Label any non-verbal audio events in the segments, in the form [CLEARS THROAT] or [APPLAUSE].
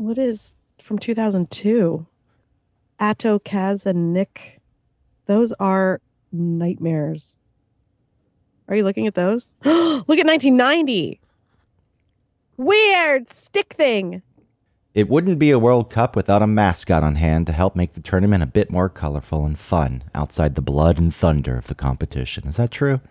What is from 2002? Ato, Kaz, and Nik. Those are nightmares. Are you looking at those? [GASPS] Look at 1990. Weird stick thing. It wouldn't be a World Cup without a mascot on hand to help make the tournament a bit more colorful and fun outside the blood and thunder of the competition. Is that true?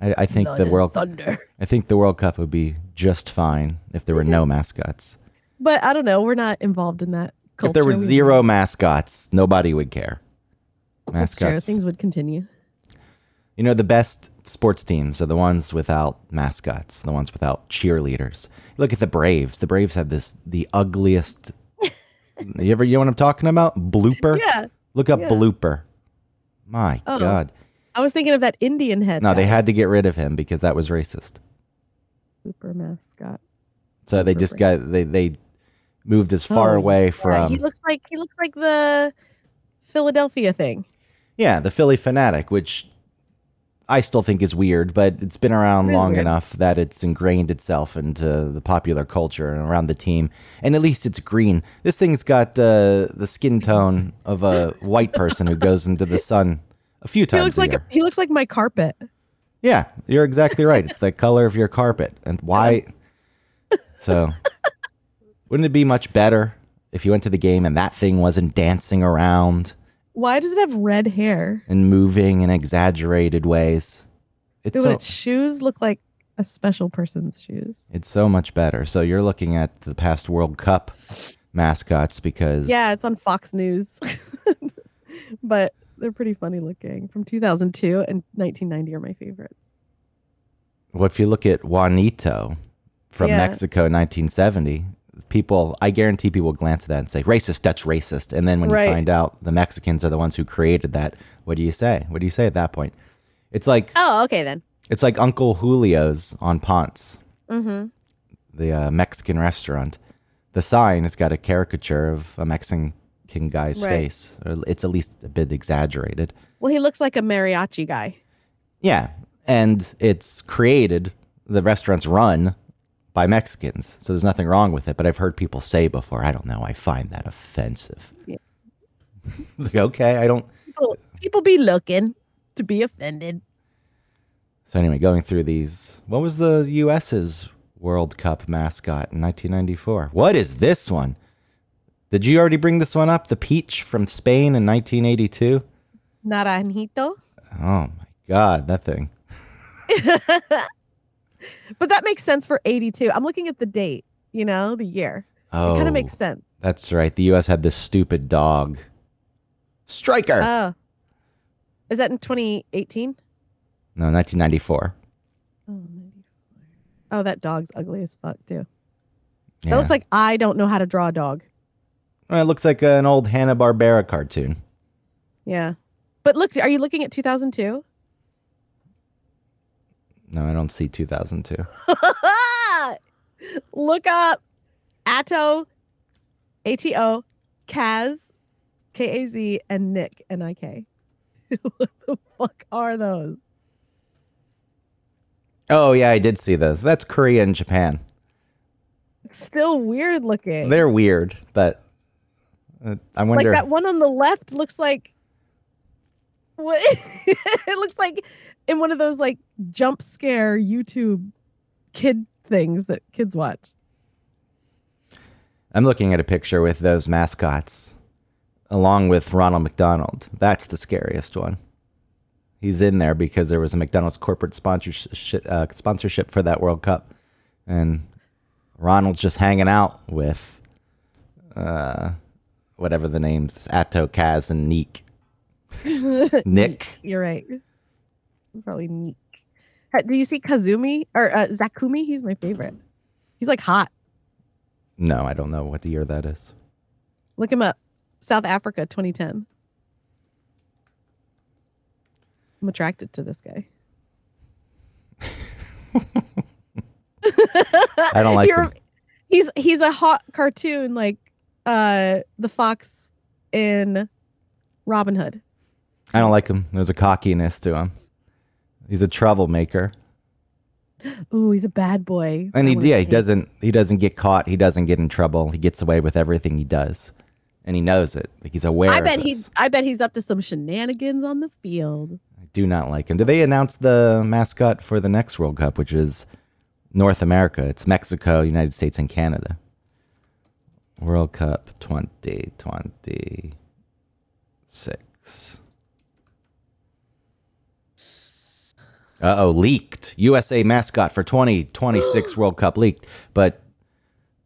I, I think the World Thunder. I think the World Cup would be just fine if there were no [LAUGHS] mascots. But I don't know. We're not involved in that. Culture. If there were zero mascots, nobody would care. Mascots. Things would continue. You know, the best sports teams are the ones without mascots, the ones without cheerleaders. Look at the Braves. The Braves have this the ugliest. [LAUGHS] you ever you know what I'm talking about? Blooper. Yeah. Look up yeah. blooper. My Oh. God. I was thinking of that Indian head. No, they had to get rid of him because that was racist. super mascot. So they just got they they moved as far Oh, away yeah, from he looks like he looks like the Philadelphia thing. yeah the Phillie Phanatic, which I still think is weird, but it's been around It long weird. enough that it's ingrained itself into the popular culture and around the team. And at least it's green. This thing's got uh, the skin tone of a white person who goes into the sun a few times. He looks like year. he looks like my carpet. Yeah, you're exactly right. It's the [LAUGHS] color of your carpet. And why? So, wouldn't it be much better if you went to the game and that thing wasn't dancing around Why does it have red hair? and moving in exaggerated ways? It's Do so, its shoes look like a special person's shoes? it's so much better. So, you're looking at the past World Cup mascots because Yeah, it's on Fox News. [LAUGHS] but they're pretty funny looking. From 2002 and 1990 are my favorites. Well, if you look at Juanito from Yeah. Mexico in 1970, people, I guarantee people glance at that and say, racist, that's racist. And then when Right. you find out the Mexicans are the ones who created that, what do you say? What do you say at that point? It's like Oh, okay then. it's like Uncle Julio's on Ponce, Mm-hmm. the uh, Mexican restaurant. The sign has got a caricature of a Mexican guy's Right. face. Or it's at least a bit exaggerated. Well, he looks like a mariachi guy. Yeah, and it's created. The restaurant's run by Mexicans, so there's nothing wrong with it. But I've heard people say before, I don't know, I find that offensive. Yeah. [LAUGHS] it's like okay, I don't. People, people be looking to be offended. So anyway, going through these, what was the U.S.'s World Cup mascot in 1994? What is this one? Did you already bring this one up? The peach from Spain in 1982. Naranjito. Oh my God, that thing. [LAUGHS] But that makes sense for 82. I'm looking at the date, you know, the year. Oh, It kind of makes sense. That's right. The U.S. had this stupid dog, Striker. Oh. Is that in 2018? no, 1994. Oh, 94. Oh, that dog's ugly as fuck, too. Yeah. That looks like I don't know how to draw a dog. Well, it looks like an old Hanna Barbera cartoon. Yeah. But look, are you looking at 2002? No, I don't see 2002. [LAUGHS] look up Atto, ATO, Kaz, K A Z, and Nik, N I K. [LAUGHS] what the fuck are those? Oh yeah, I did see those. That's Korea and Japan. It's still weird looking. They're weird, but uh, I like that one on the left looks like what [LAUGHS] it looks like in one of those like jump scare YouTube kid things that kids watch. I'm looking at a picture with those mascots, along with Ronald McDonald. That's the scariest one. He's in there because there was a McDonald's corporate sponsorship uh, sponsorship for that World Cup, and Ronald's just hanging out with, uh, whatever the names, Ato, Kaz, and Neek. [LAUGHS] Nik. You're right. Probably. Ha- Do you see Kazumi or uh, Zakumi? He's my favorite. He's like hot. No, I don't know what the year that is. Look him up. South Africa 2010. I'm attracted to this guy. [LAUGHS] I don't like him. He's he's a hot cartoon like uh the fox in Robin Hood. I don't like him. There's a cockiness to him. He's a troublemaker. Ooh, he's a bad boy. And he yeah, he doesn't he doesn't get caught. He doesn't get in trouble. He gets away with everything he does, and he knows it. Like he's aware. I of bet he's. I bet he's up to some shenanigans on the field. I do not like him. Did they announce the mascot for the next World Cup, which is North America? It's Mexico, United States, and Canada. World Cup 2026. Uh oh, leaked. USA mascot for 2026 World Cup leaked. But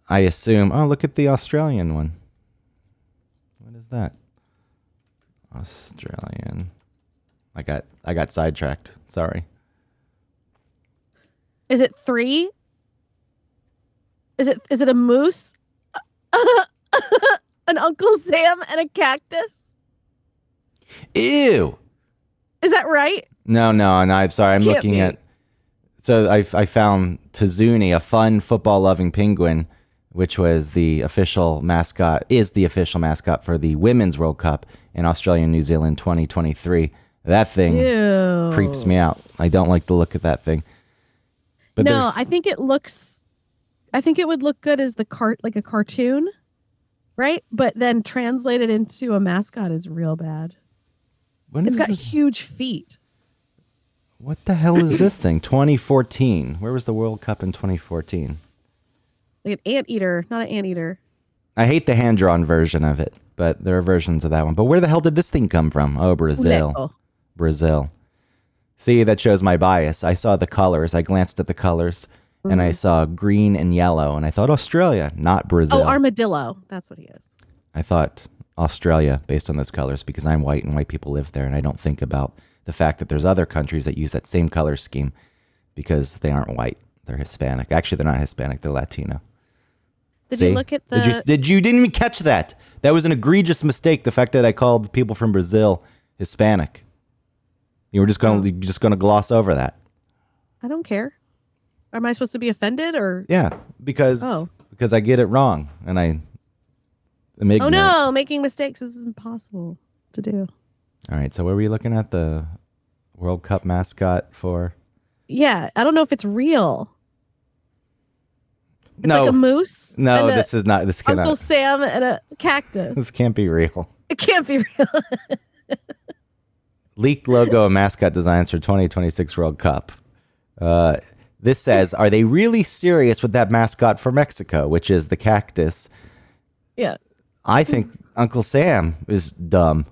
I assume, oh, look at the Australian one. What is that? Australian. I got I got sidetracked. Sorry. Is it three? Is it is it a moose, [LAUGHS] an Uncle Sam, and a cactus? Ew. Is that right? No, no, no. I'm sorry. I'm Can't looking be. at. So I I found Tazuni, a fun football loving penguin, which was the official mascot, is the official mascot for the Women's World Cup in Australia and New Zealand 2023. That thing Ew. creeps me out. I don't like the look of that thing. But no, I think it looks. I think it would look good as the cart like a cartoon, right? But then translated into a mascot is real bad. when It's got this- huge feet. What the hell is this thing? 2014. Where was the World Cup in 2014? Like an anteater, not an anteater. I hate the hand drawn version of it, but there are versions of that one. But where the hell did this thing come from? Oh, Brazil. Brazil. See, that shows my bias. I saw the colors. I glanced at the colors and I mm-hmm. saw green and yellow, and I thought Australia, not Brazil. Oh, armadillo. That's what he is. I thought Australia based on those colors because I'm white and white people live there, and I don't think about the fact that there's other countries that use that same color scheme because they aren't white. They're Hispanic. Actually, they're not Hispanic. They're Latino. Did See? you look at the? Did you, did you didn't even catch that? That was an egregious mistake. The fact that I called people from Brazil Hispanic. You were just going Oh. to just going to gloss over that. I don't care. Am I supposed to be offended or? Yeah, because Oh. because I get it wrong and I am ignorant. Oh no, making mistakes is impossible to do. All right, so what were we looking at the World Cup mascot for? Yeah, I don't know if it's real. It's no, like a moose. no, this is not. This cannot. Uncle Sam and a cactus. This can't be real. [LAUGHS] it can't be real. [LAUGHS] Leaked logo and mascot designs for 2026 World Cup. Uh, this says, "Are they really serious with that mascot for Mexico, which is the cactus?" yeah. I think Uncle Sam is dumb.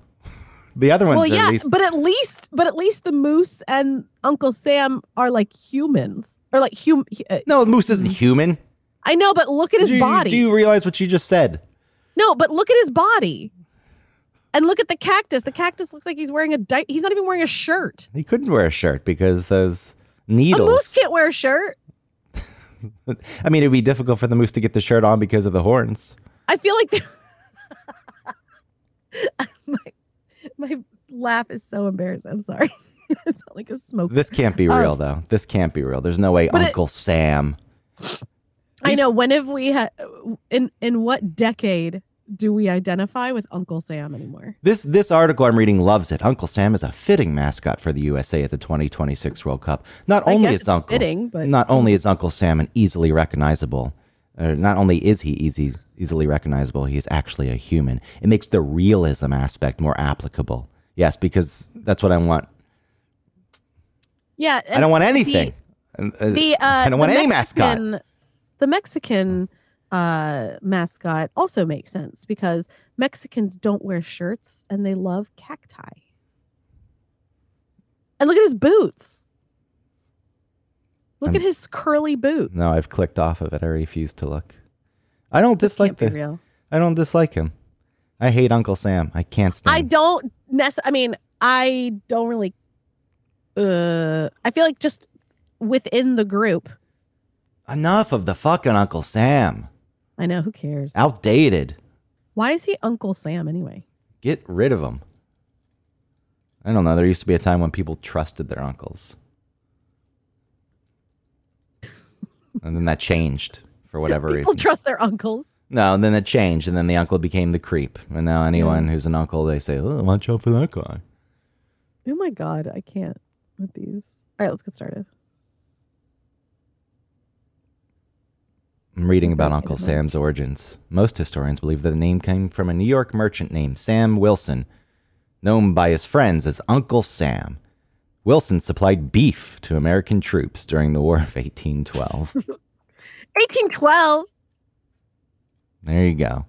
The other ones Well, yeah, at least but at least, but at least the moose and Uncle Sam are like humans, or like hum. uh, no. Moose isn't human. I know, but look at his do, you, body. do you realize what you just said? No, but look at his body. And look at the cactus. The cactus looks like he's wearing a di- he's not even wearing a shirt. He couldn't wear a shirt because those needles. A moose can't wear a shirt. [LAUGHS] I mean, it'd be difficult for the moose to get the shirt on because of the horns. I feel like they're- [LAUGHS] my [LAUGHS] my laugh is so embarrassing. I'm sorry. [LAUGHS] it's not like a smoke. This can't be real, though. This can't be real. There's no way But it- Uncle Sam. I know. When have we had in in what decade do we identify with Uncle Sam anymore? This this article I'm reading loves it. Uncle Sam is a fitting mascot for the USA at the 2026 World Cup. Not I only is Uncle fitting, but not only is Uncle Sam an easily recognizable, uh, not only is he easy easily recognizable, he is actually a human. It makes the realism aspect more applicable. Yes, because that's what I want. yeah, I don't want anything. Uh, uh, The uh, I don't want the any mascot. Mexican- The Mexican uh, mascot also makes sense because Mexicans don't wear shirts and they love cacti. And look at his boots. Look I'm- at his curly boots. No, I've clicked off of it. I refuse to look. I don't This dislike real. I don't dislike him. I hate Uncle Sam. I can't stand. I don't necessarily. I mean, I don't really. Uh, I feel like just within the group. Enough of the fucking Uncle Sam. I know who cares. Outdated. Why is he Uncle Sam anyway? Get rid of him. I don't know. There used to be a time when people trusted their uncles. and then that changed for whatever People reason. People trust their uncles. no, and then it changed, and then the uncle became the creep. And now anyone who's an uncle, they say, oh, watch out for that guy. Oh my god, I can't with these. All right, let's get started. I'm reading about Uncle Sam's origins. Most historians believe that the name came from a New York merchant named Sam Wilson, known by his friends as Uncle Sam. Wilson supplied beef to American troops during the War of 1812. [LAUGHS] 1812. there you go.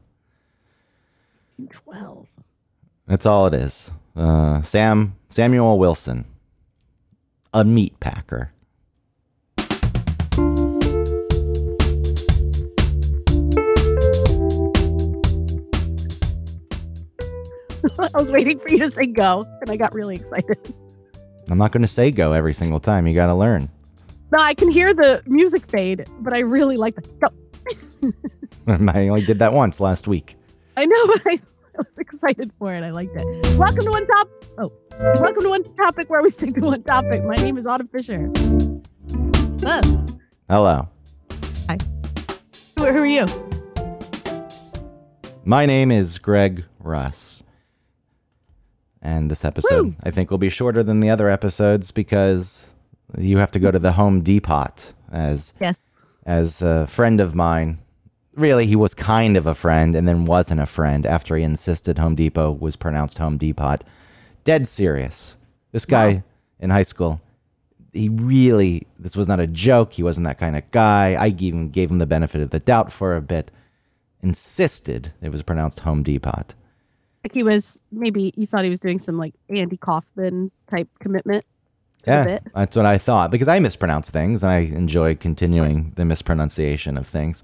1812. That's all it is. Uh, Sam Samuel Wilson, a meat packer. [LAUGHS] I was waiting for you to say go, and I got really excited. I'm not going to say go every single time. You got to learn. No, I can hear the music fade, but I really like the. [LAUGHS] I only did that once last week. I know, [LAUGHS] but I, I was excited for it. I liked it. Welcome to one top. Oh, welcome to one topic where we stick to one topic. My name is Autumn Fisher. Hello. Hello. Who, who are you? My name is Greg Russ. And this episode, Woo. I think, will be shorter than the other episodes because you have to go to the Home Depot as Yes. as a friend of mine. Really, he was kind of a friend and then wasn't a friend after he insisted Home Depot was pronounced Home Depot. Dead serious. This guy Wow. in high school, he really, this was not a joke. He wasn't that kind of guy. I even gave him the benefit of the doubt for a bit. Insisted it was pronounced Home Depot. Like he was maybe you thought he was doing some like Andy Kaufman type commitment Yeah, that's what I thought because I mispronounce things and I enjoy continuing the mispronunciation of things.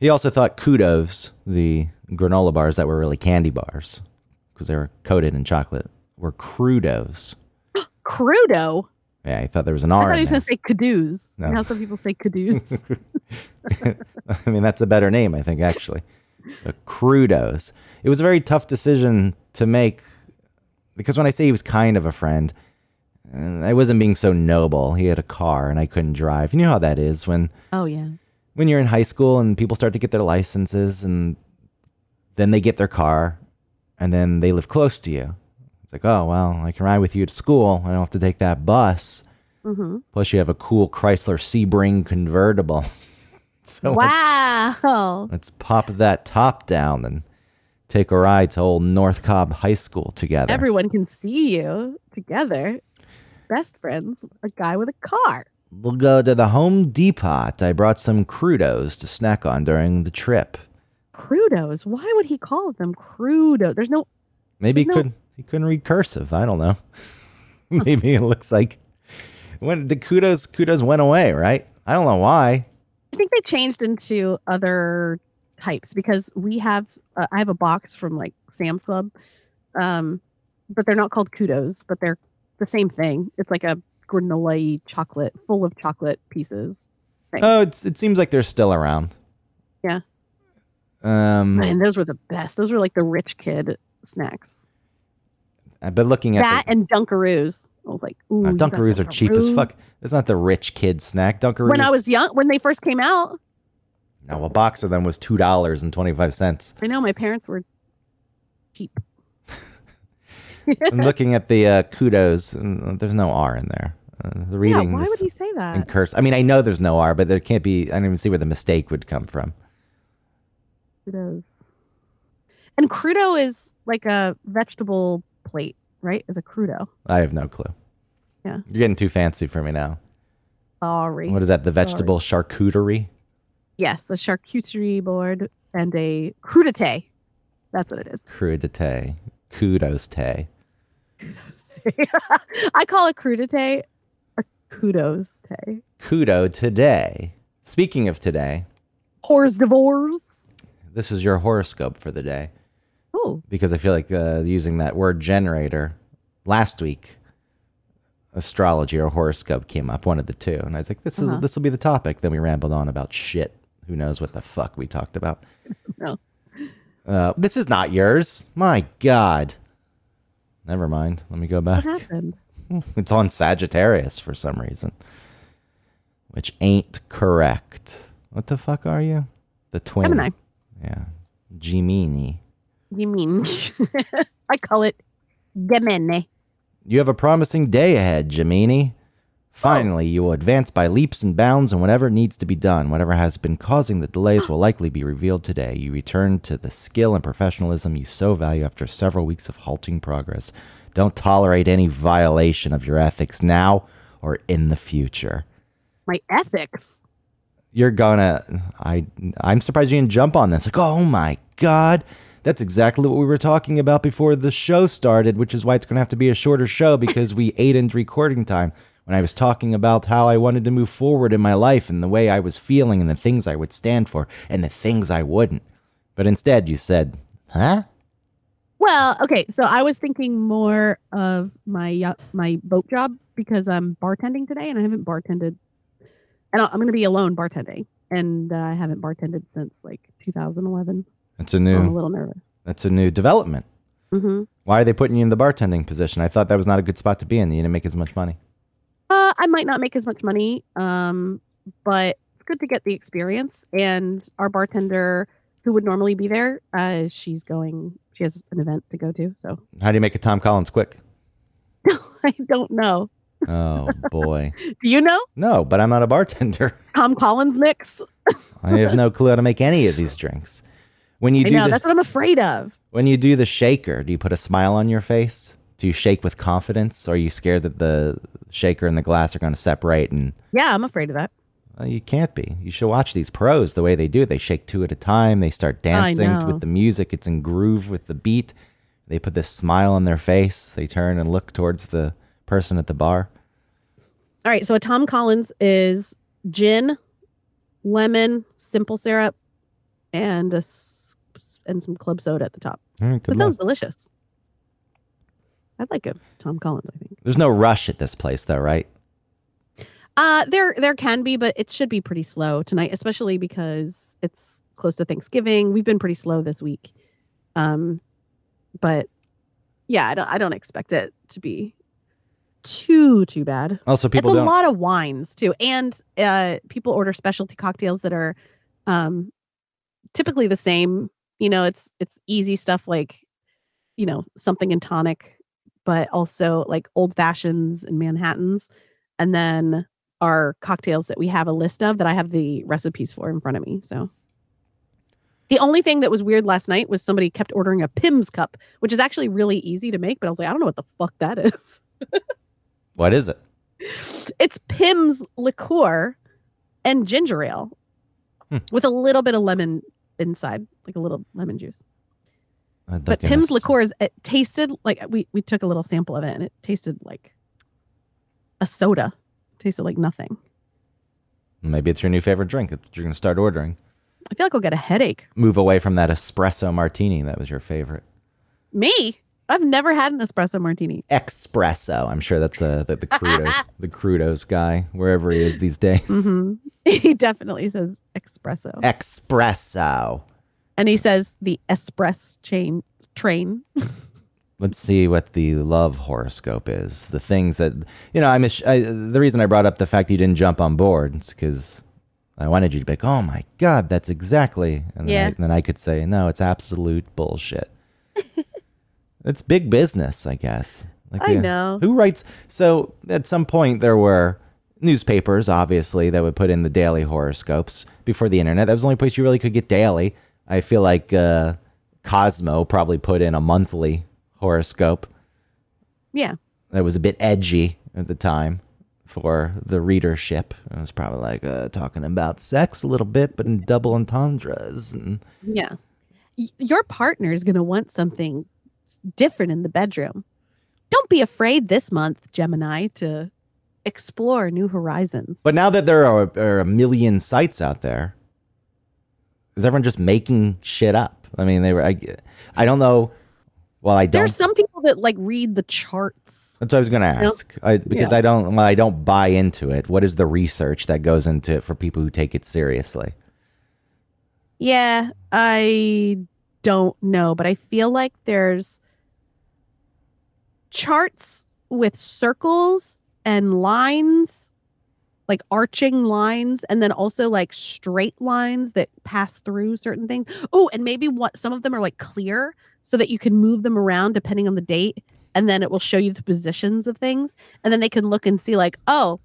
He also thought kudos, the granola bars that were really candy bars because they were coated in chocolate, were crudos. Crudo. [GASPS] Yeah, he thought there was an I R. thought he was gonna say cadoos. No. How some people say cadoos. [LAUGHS] [LAUGHS] I mean, that's a better name, I think, actually. Uh, Crudos. It was a very tough decision to make because when I say he was kind of a friend, I wasn't being so noble. He had a car and I couldn't drive. You know how that is when oh yeah. when you're in high school and people start to get their licenses and then they get their car and then they live close to you. It's like, oh, well, I can ride with you to school. I don't have to take that bus. hmm Plus, you have a cool Chrysler Sebring convertible. [LAUGHS] so let's, Wow. let's pop that top down and take a ride to old North Cobb High School together. Everyone can see you together. Best friends, a guy with a car. we'll go to the Home Depot. I brought some crudos to snack on during the trip. Crudos. Why would he call them crudo? There's no Maybe he No. could he couldn't read cursive. I don't know. [LAUGHS] Maybe it looks like when the kudos kudos went away, right? I don't know why. I think they changed into other types because we have uh, I have a box from like Sam's Club, um, but they're not called kudos, but they're the same thing. It's like a granola chocolate full of chocolate pieces. Right. Oh, it's it seems like they're still around. Yeah. Um, Man, those were the best. Those were like the rich kid snacks. I but looking at That and Dunkaroos. I was like, ooh, got Dunkaroos are cheap as fuck. It's not the rich kid snack. Dunkaroos. When I was young, when they first came out, no, a box of them was two dollars and twenty five cents. I know my parents were cheap. I'm looking at the uh, kudos. And there's no R in there. Uh, the Yeah, reading why this would he say in that? curse. I mean, I know there's no R, but there can't be. I don't even see where the mistake would come from. Crudos. And crudo is like a vegetable plate, right? Is a crudo. I have no clue. Yeah. You're getting too fancy for me now. Sorry. What is that? The vegetable charcuterie? Yes, a charcuterie board and a crudité. That's what it is. Crudité. Kudos te. [LAUGHS] I call it crudité or kudos day. Kudo today. Speaking of today, Hors divorce. this is your horoscope for the day Oh, because I feel like uh, using that word generator last week, astrology or horoscope came up, one of the two, and I was like, this is Uh-huh. this will be the topic. Then we rambled on about shit. Who knows what the fuck we talked about? [LAUGHS] No. Uh, this is not yours. My God. Never mind. Let me go back. what happened? [LAUGHS] It's on Sagittarius for some reason, which ain't correct. What the fuck are you? The twin. Gemini. Yeah. Gemini. Mean [LAUGHS] I call it Gemini. You have a promising day ahead, Gemini. Oh. Finally, you will advance by leaps and bounds, and whatever needs to be done, whatever has been causing the delays, will likely be revealed today. You return to the skill and professionalism you so value after several weeks of halting progress. Don't tolerate any violation of your ethics now or in the future. My ethics. You're gonna. I. I'm surprised you didn't jump on this. Like, oh my god, that's exactly what we were talking about before the show started, which is why it's gonna have to be a shorter show because we ate into recording time when I was talking about how I wanted to move forward in my life and the way I was feeling and the things I would stand for and the things I wouldn't. But instead, you said, huh? Well, okay, so I was thinking more of my uh, my boat job because I'm bartending today and I haven't bartended, and I'm going to be alone bartending, and uh, I haven't bartended since like 2011. That's a So I'm a new. little nervous. That's a new development. hmm Why are they putting you in the bartending position? I thought that was not a good spot to be in. You didn't make as much money. Uh, I might not make as much money, um, but it's good to get the experience. And our bartender, who would normally be there, uh, she's going. She has an event to go to, so How do you make a Tom Collins quick? [LAUGHS] I don't know. Oh boy. [LAUGHS] Do you know No, but I'm not a bartender. [LAUGHS] Tom Collins mix? I have no clue how to make any of these drinks. When you I do know the, that's what I'm afraid of. when you do the shaker, do you put a smile on your face? Do you shake with confidence? Or are you scared that the shaker and the glass are going to separate? And Yeah, I'm afraid of that. well, you can't be. You should watch these pros the way they do. They shake two at a time. They start dancing with the music. It's in groove with the beat. They put this smile on their face. They turn and look towards the person at the bar. All right, so a Tom Collins is gin, lemon, simple syrup, and a and some club soda at the top. All right, good That luck. sounds delicious. I'd like a Tom Collins. I think. There's no rush at this place, though, right? Uh, there there can be, but it should be pretty slow tonight, especially because it's close to Thanksgiving. We've been pretty slow this week. Um, but yeah, I don't I don't expect it to be too too bad. Also, people it's a don't. lot of wines too, and uh, people order specialty cocktails that are um, typically the same. You know, it's it's easy stuff like you know something in tonic, but also like old fashions and Manhattans, and then our cocktails that we have a list of that I have the recipes for in front of me. So. The only thing that was weird last night was somebody kept ordering a Pimm's cup, which is actually really easy to make, but I was like, I don't know what the fuck that is. What is it? [LAUGHS] It's Pimm's liqueur and ginger ale Hmm. with a little bit of lemon inside, like a little lemon juice. I'd But Pimm's s- liqueur is it tasted like we we took a little sample of it and it tasted like a soda. tasted like nothing. Maybe it's your new favorite drink that you're going to start ordering. I feel like I'll get a headache. Move away from that espresso martini that was your favorite. Me? I've never had an espresso martini. Espresso. I'm sure that's uh, the, the Crudos, [LAUGHS] the Crudos guy, wherever he is these days. hmm [LAUGHS] He definitely says espresso. Espresso. And he says the espress chain train. Let's see what the love horoscope is. The things that you know. I miss. I, the reason I brought up the fact you didn't jump on board is because I wanted you to be like, "Oh my god, that's exactly." And then, Yeah. I, and then I could say, "No, it's absolute bullshit." [LAUGHS] it's big business, I guess. Like, I uh, know. who writes. So at some point there were newspapers, obviously, that would put in the daily horoscopes before the internet. That was the only place you really could get daily. I feel like uh, Cosmo probably put in a monthly horoscope Yeah. that was a bit edgy at the time for the readership. It was probably like uh, talking about sex a little bit, but in double entendres. And Yeah. Y- your partner is going to want something different in the bedroom. Don't be afraid this month, Gemini, to explore new horizons. but now that there are, are a million sites out there, is everyone just making shit up? I mean, they were. I, I don't know. Well, I don't. There's some people that like read the charts. That's what I was going to know? ask. I, because Yeah. I don't. Well, I don't buy into it. What is the research that goes into it for people who take it seriously? Yeah, I don't know, but I feel like there's charts with circles and lines, like arching lines, and then also like straight lines that pass through certain things. Oh, and maybe what some of them are like clear so that you can move them around depending on the date, and then it will show you the positions of things, and then they can look and see like, oh,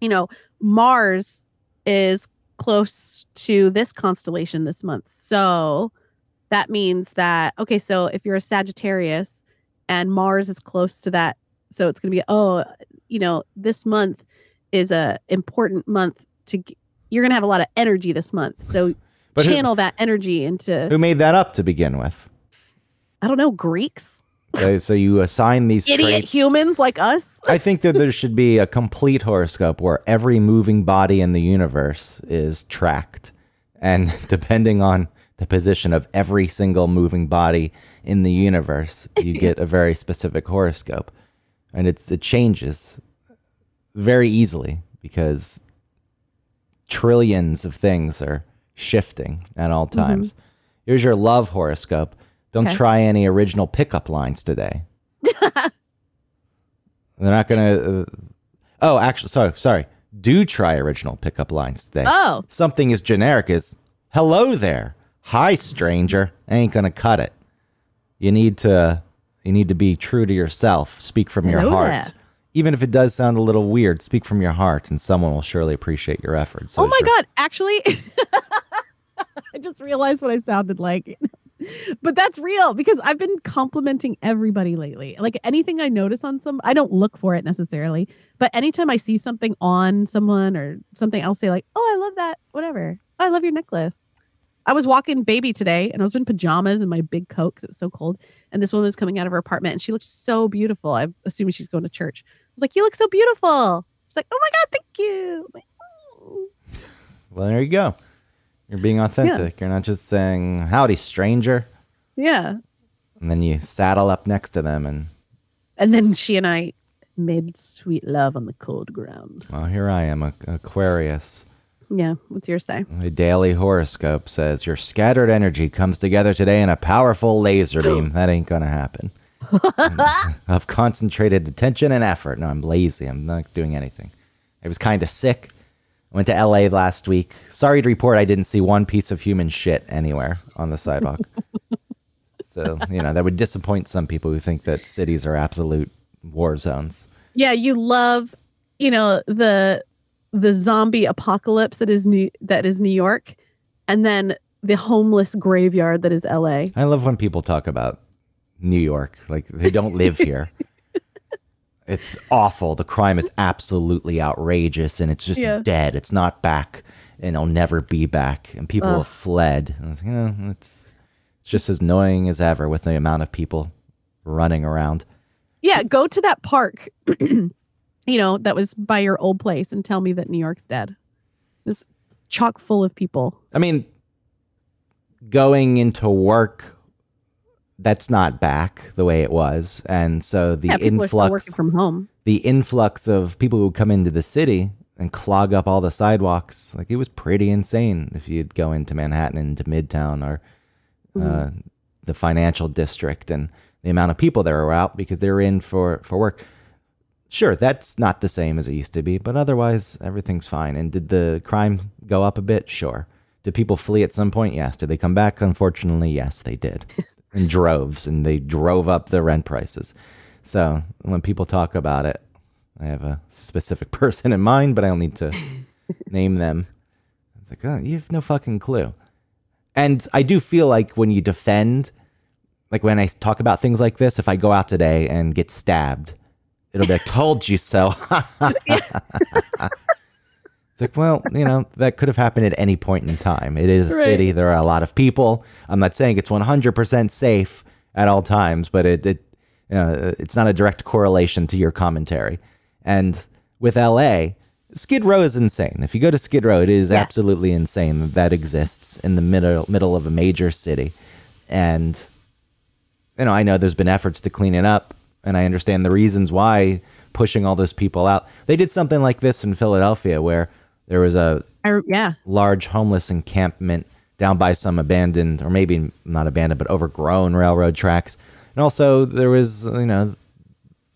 you know, Mars is close to this constellation this month. So that means that, okay, so if you're a Sagittarius and Mars is close to that, so it's going to be, oh, you know, this month is a important month to, you're going to have a lot of energy this month. So But who- channel that energy into, Who made that up to begin with? I don't know, Greeks, Okay, so you assign these idiot traits. humans like us. I think that there should be a complete horoscope where every moving body in the universe is tracked. And [LAUGHS] depending on the position of every single moving body in the universe, you [LAUGHS] get a very specific horoscope. And it's it changes very easily because trillions of things are shifting at all times. Here's your love horoscope. Don't Okay. try any original pickup lines today. [LAUGHS] They're not gonna. Uh, oh, actually, sorry, sorry. Do try original pickup lines today. Oh. something as generic as "Hello there, hi stranger." Ain't gonna cut it. You need to. You need to be true to yourself. Speak from your Hello heart. there. Even if it does sound a little weird, speak from your heart, and someone will surely appreciate your efforts. So oh my sure- god actually [LAUGHS] i just realized what i sounded like. [LAUGHS] But that's real because i've been complimenting everybody lately. Like anything i notice on some i don't look for it necessarily but anytime i see something on someone or something i'll say like oh i love that whatever. Oh, i love your necklace. I was walking baby today and i was in pajamas and my big coat because it was so cold and this woman was coming out of her apartment and she looked so beautiful. I'm assuming she's going to church was like you look so beautiful she's like oh my god thank you like, "Oh." Well, there you go. You're being authentic. You're not just saying "Howdy, stranger," Yeah. and then you saddle up next to them and And then she and I made sweet love on the cold ground. Well, here I am, Aquarius. Yeah. What's your say? My daily horoscope says your scattered energy comes together today in a powerful laser beam. [GASPS] That ain't gonna happen. Of concentrated attention and effort. No, I'm lazy. I'm not doing anything. I was kind of sick. I went to LA last week. Sorry to report, I didn't see one piece of human shit anywhere on the sidewalk. so, you know, that would disappoint some people who think that cities are absolute war zones. Yeah, you love, you know, the the zombie apocalypse that is New that is New York, and then the homeless graveyard that is LA. I love when people talk about New York. Like they don't live here. [LAUGHS] it's awful. The crime is absolutely outrageous and it's just Yeah. dead. It's not back and it'll never be back. And people have fled. And I was like, "Eh, it's, it's just as annoying as ever with the amount of people running around. Yeah, go to that park, [CLEARS THROAT] you know, that was by your old place and tell me that New York's dead. It's chock full of people. I mean, going into work, that's not back the way it was. And so the yeah, people are still influx from home. the influx of people who come into the city and clog up all the sidewalks, like it was pretty insane if you'd go into Manhattan into Midtown or uh, the financial district and the amount of people that were out because they were in for, for work. Sure, that's not the same as it used to be, but otherwise everything's fine. And did the crime go up a bit? Sure. Did people flee at some point? Yes. Did they come back? Unfortunately, yes, they did. [LAUGHS] in droves, and they drove up the rent prices. So when people talk about it, I have a specific [LAUGHS] person in mind, but I don't need to [LAUGHS] name them. It's like, oh, you have no fucking clue. And I do feel like when you defend, like when I talk about things like this, if I go out today and get stabbed, it'll be like, told you so. [LAUGHS] It's like, well, you know, that could have happened at any point in time. It is a Right. city. There are a lot of people. I'm not saying it's 100% safe at all times, but it, it you know, it's not a direct correlation to your commentary. And with LA, Skid Row is insane. If you go to Skid Row, it is Yeah. absolutely insane that that exists in the middle middle of a major city. And you know, I know there's been efforts to clean it up, and I understand the reasons why pushing all those people out. They did something like this in Philadelphia where there was a I, yeah. large homeless encampment down by some abandoned, or maybe not abandoned, but overgrown railroad tracks. And also, there was, you know,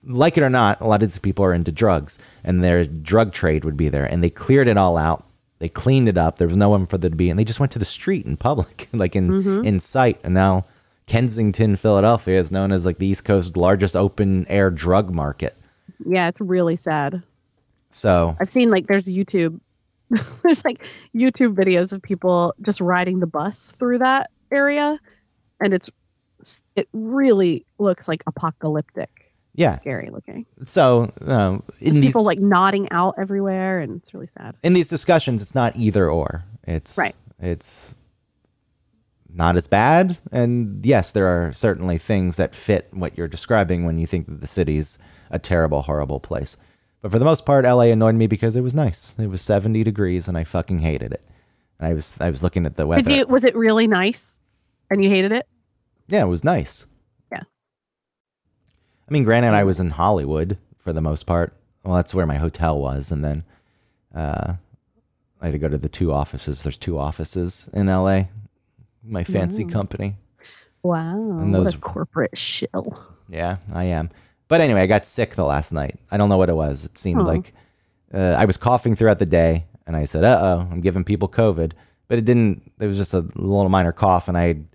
like it or not, a lot of these people are into drugs, and their drug trade would be there. And they cleared it all out. They cleaned it up. There was no one for them to be, and they just went to the street in public, [LAUGHS] like in mm-hmm. in sight. And now Kensington, Philadelphia, is known as like the East Coast's largest open air drug market. Yeah, it's really sad. So I've seen like there's YouTube, [LAUGHS] there's like YouTube videos of people just riding the bus through that area, and it's it really looks like apocalyptic. yeah, scary looking. so um, in these people like nodding out everywhere, and it's really sad. in these discussions, it's not either or. It's Right. It's not as bad, and yes, there are certainly things that fit what you're describing when you think that the city's a terrible, horrible place. But for the most part, LA annoyed me because it was nice. It was 70 degrees, and I fucking hated it. And I was I was looking at the weather. You? Was it really nice? And you hated it? Yeah, it was nice. Yeah. I mean, granted, I was in Hollywood for the most part. Well, that's where my hotel was, and then uh, I had to go to the two offices. There's two offices in LA. My fancy Ooh. company. Wow. And what those- a corporate shill. Yeah, I am. But anyway, I got sick the last night. I don't know what it was. It seemed like uh, I was coughing throughout the day, and I said, "Uh oh, I'm giving people COVID." But it didn't. It was just a little minor cough, and I had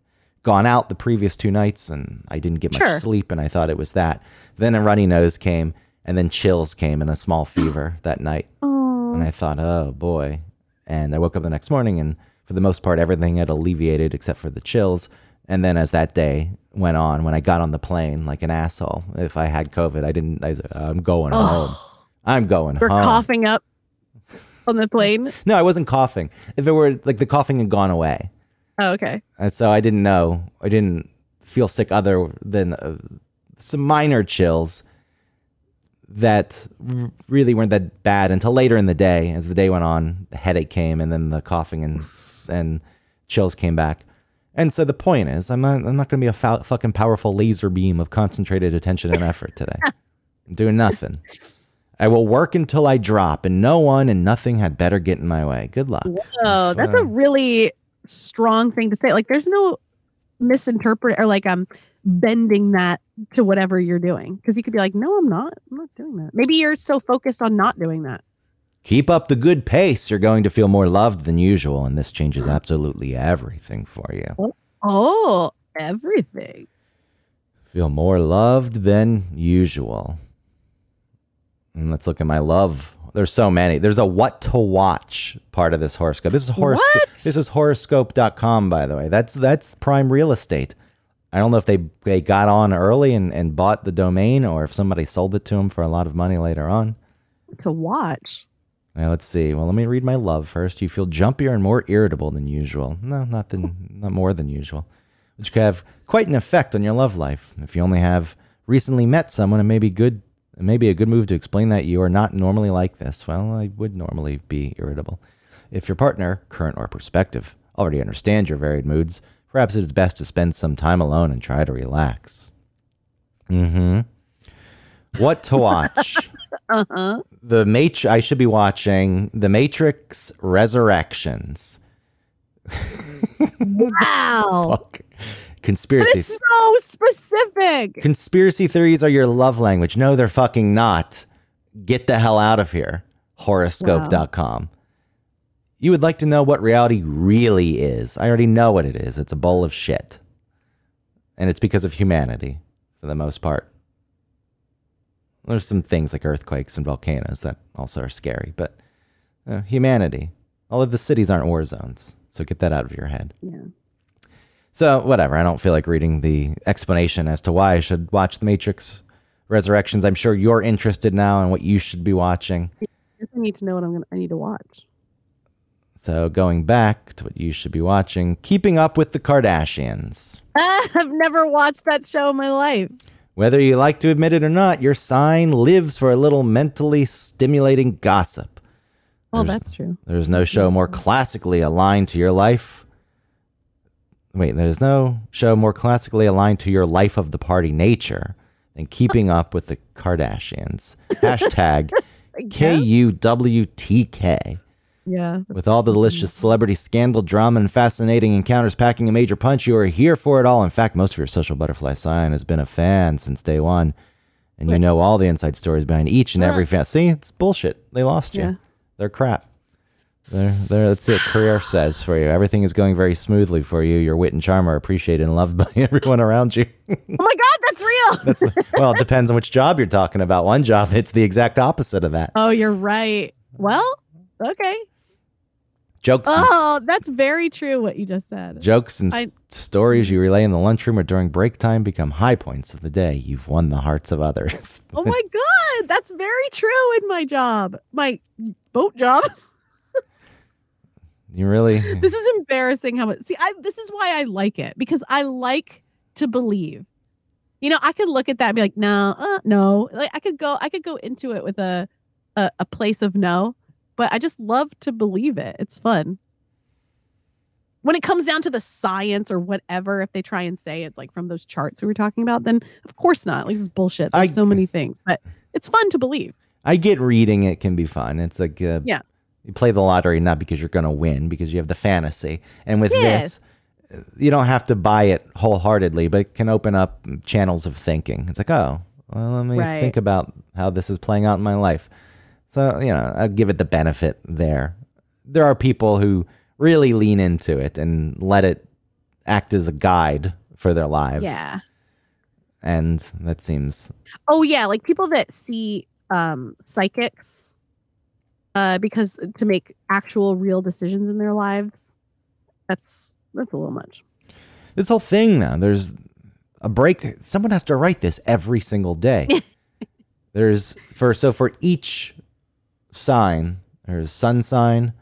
gone out the previous two nights, and I didn't get much Sure. sleep, and I thought it was that. Then a runny nose came, and then chills came, and a small fever [GASPS] that night. Oh. And I thought, oh boy. And I woke up the next morning, and for the most part, everything had alleviated except for the chills. And then as that day went on, when I got on the plane like an asshole, if I had COVID, I didn't, I was, I'm going home. I'm going You're home. coughing up on the plane. [LAUGHS] No, I wasn't coughing. If it were like the coughing had gone away. Oh, okay. And so I didn't know. I didn't feel sick other than uh, some minor chills that really weren't that bad until later in the day. As the day went on, the headache came, and then the coughing and and chills came back. And so the point is, I'm not, I'm not going to be a fou- fucking powerful laser beam of concentrated attention and effort today. [LAUGHS] I'm doing nothing. I will work until I drop, and no one and nothing had better get in my way. Good luck. Oh, that's a really strong thing to say. Like, there's no misinterpret or like um bending that to whatever you're doing because you could be like, no, I'm not. I'm not doing that. Maybe you're so focused on not doing that. Keep up the good pace. You're going to feel more loved than usual, and this changes absolutely everything for you. Oh, everything. Feel more loved than usual. And let's look at my love. There's so many. There's a what to watch part of this horoscope. This is horoscope. This is horoscope.com, by the way. That's that's prime real estate. I don't know if they they got on early and, and bought the domain or if somebody sold it to them for a lot of money later on. To watch. Now let's see. Well, let me read my love first. You feel jumpier and more irritable than usual. No, not than not more than usual, which could have quite an effect on your love life. If you only have recently met someone, it may be good. It may be a good move to explain that you are not normally like this. Well, I would normally be irritable. If your partner, current or prospective, already understands your varied moods, perhaps it is best to spend some time alone and try to relax. Mm-hmm. What to watch? [LAUGHS] Uh huh. the Matrix. I should be watching The Matrix Resurrections. [LAUGHS] Wow. Fuck. That Conspiracies. is so specific. Conspiracy theories are your love language. No, they're fucking not. Get the hell out of here. Horoscope.com. You would like to know what reality really is. I already know what it is. It's a bowl of shit. And it's because of humanity, for the most part. There's some things like earthquakes and volcanoes that also are scary, but uh, humanity. All of the cities aren't war zones. So get that out of your head. Yeah. So, whatever. I don't feel like reading the explanation as to why I should watch The Matrix Resurrections. I'm sure you're interested now in what you should be watching. I guess I need to know what I'm gonna. I need to watch. So, going back to what you should be watching Keeping Up with the Kardashians. [LAUGHS] I've never watched that show in my life. Whether you like to admit it or not, your sign lives for a little mentally stimulating gossip. Well, There's- that's true. There's no show more classically aligned to your life. Wait, there's no show more classically aligned to your life of the party nature than keeping up with the Kardashians. [LAUGHS] Hashtag K U W T K. Yeah. With all the delicious celebrity scandal, drama, and fascinating encounters packing a major punch, you are here for it all. In fact, most of your social butterfly sign has been a fan since day one. And you know all the inside stories behind each and every [LAUGHS] fan. See, it's bullshit. They lost you. Yeah. They're crap. There, there. That's it. Career says for you. Everything is going very smoothly for you. Your wit and charm are appreciated and loved [LAUGHS] by everyone around you. Oh my god, that's real. [LAUGHS] That's well, it depends on which job you're talking about. One job, it's the exact opposite of that. oh, you're right. Well, okay. Jokes, Oh, that's very true what you just said. jokes, and I- stories you relay in the lunchroom or during break time become high points of the day. You've won the hearts of others. [LAUGHS] Oh my god, that's very true in my job. My boat job. [LAUGHS] you really? [LAUGHS] this is embarrassing how much see I this is why I like it because I like to believe. You know, I could look at that and be like, no, uh, no. Like I could go I could go into it with a, a a place of no, but I just love to believe it. It's fun. When it comes down to the science or whatever, if they try and say it's like from those charts we were talking about, then of course not. Like it's bullshit. There's I- so many things, but it's fun to believe. I get reading it can be fun. It's like uh, Yeah. you play the lottery not because you're going to win, because you have the fantasy. And with Yes. this, you don't have to buy it wholeheartedly, but it can open up channels of thinking. It's like, oh, well, let me Right. think about how this is playing out in my life. So you know, I give it the benefit there. There are people who really lean into it and let it act as a guide for their lives. Yeah. and that seems Oh yeah, like people that see um psychics uh because to make actual real decisions in their lives. That's that's a little much. this whole thing now there's a break someone has to write this every single day [LAUGHS] there's for so for each sign there's sun sign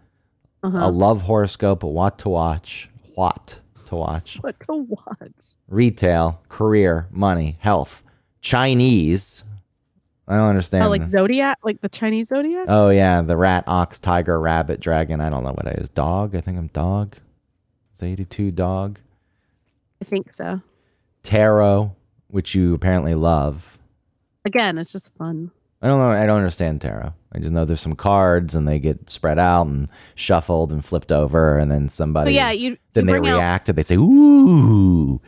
Uh-huh. a love horoscope a what to watch what to watch what to watch. retail career money health chinese i don't understand Oh, like zodiac, like the Chinese zodiac. oh yeah the rat ox tiger rabbit dragon i don't know what it is dog i think i'm dog it's 82 dog I think so. tarot which you apparently love Again, it's just fun. I don't know. I don't understand tarot. I just know there's some cards and they get spread out and shuffled and flipped over, and then somebody. But yeah, you Then you they bring out react and they say ooh.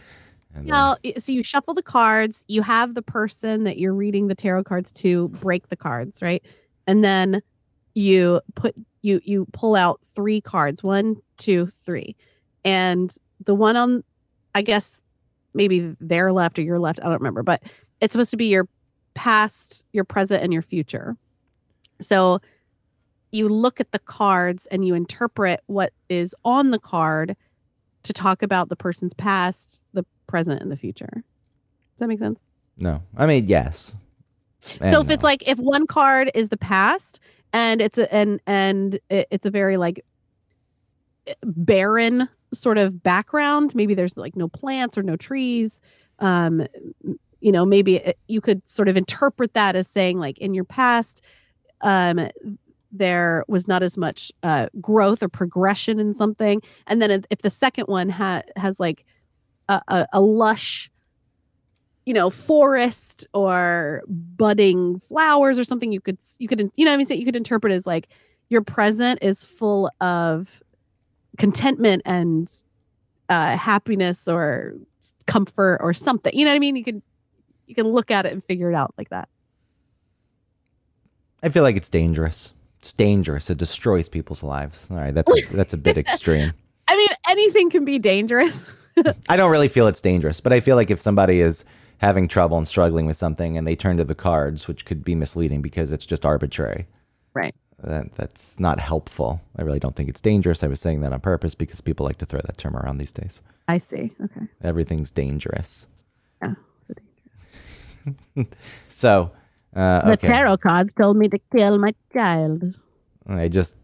And then- so you shuffle the cards, you have the person that you're reading the tarot cards to break the cards, right? And then you put you you pull out three cards, one, two, three. And the one on I guess maybe their left or your left, I don't remember, but it's supposed to be your past, your present, and your future. So you look at the cards and you interpret what is on the card to talk about the person's past, the present, and the future. Does that make sense? no, I mean yes. so And if it's like if one card is the past and it's a and and it's a very like barren sort of background, maybe there's like no plants or no trees. Um, you know, maybe it, you could sort of interpret that as saying like in your past, um, there was not as much uh, growth or progression in something, and then if- the second one ha- has like a, a, a lush you know forest or budding flowers or something you could you could you know what i mean you could interpret as like your present is full of contentment and uh happiness or comfort or something. You know what i mean? You can you can look at it and figure it out like that I feel like it's dangerous. It's dangerous. It destroys people's lives. All right, that's a, [LAUGHS] that's a bit extreme. [LAUGHS] i mean anything can be dangerous [LAUGHS] I don't really feel it's dangerous, but I feel like if somebody is having trouble and struggling with something and they turn to the cards, which could be misleading because it's just arbitrary. Right. That, that's not helpful. I really don't think it's dangerous. I was saying that on purpose because people like to throw that term around these days. i see okay Everything's dangerous. yeah so uh, the tarot cards told me to kill my child I just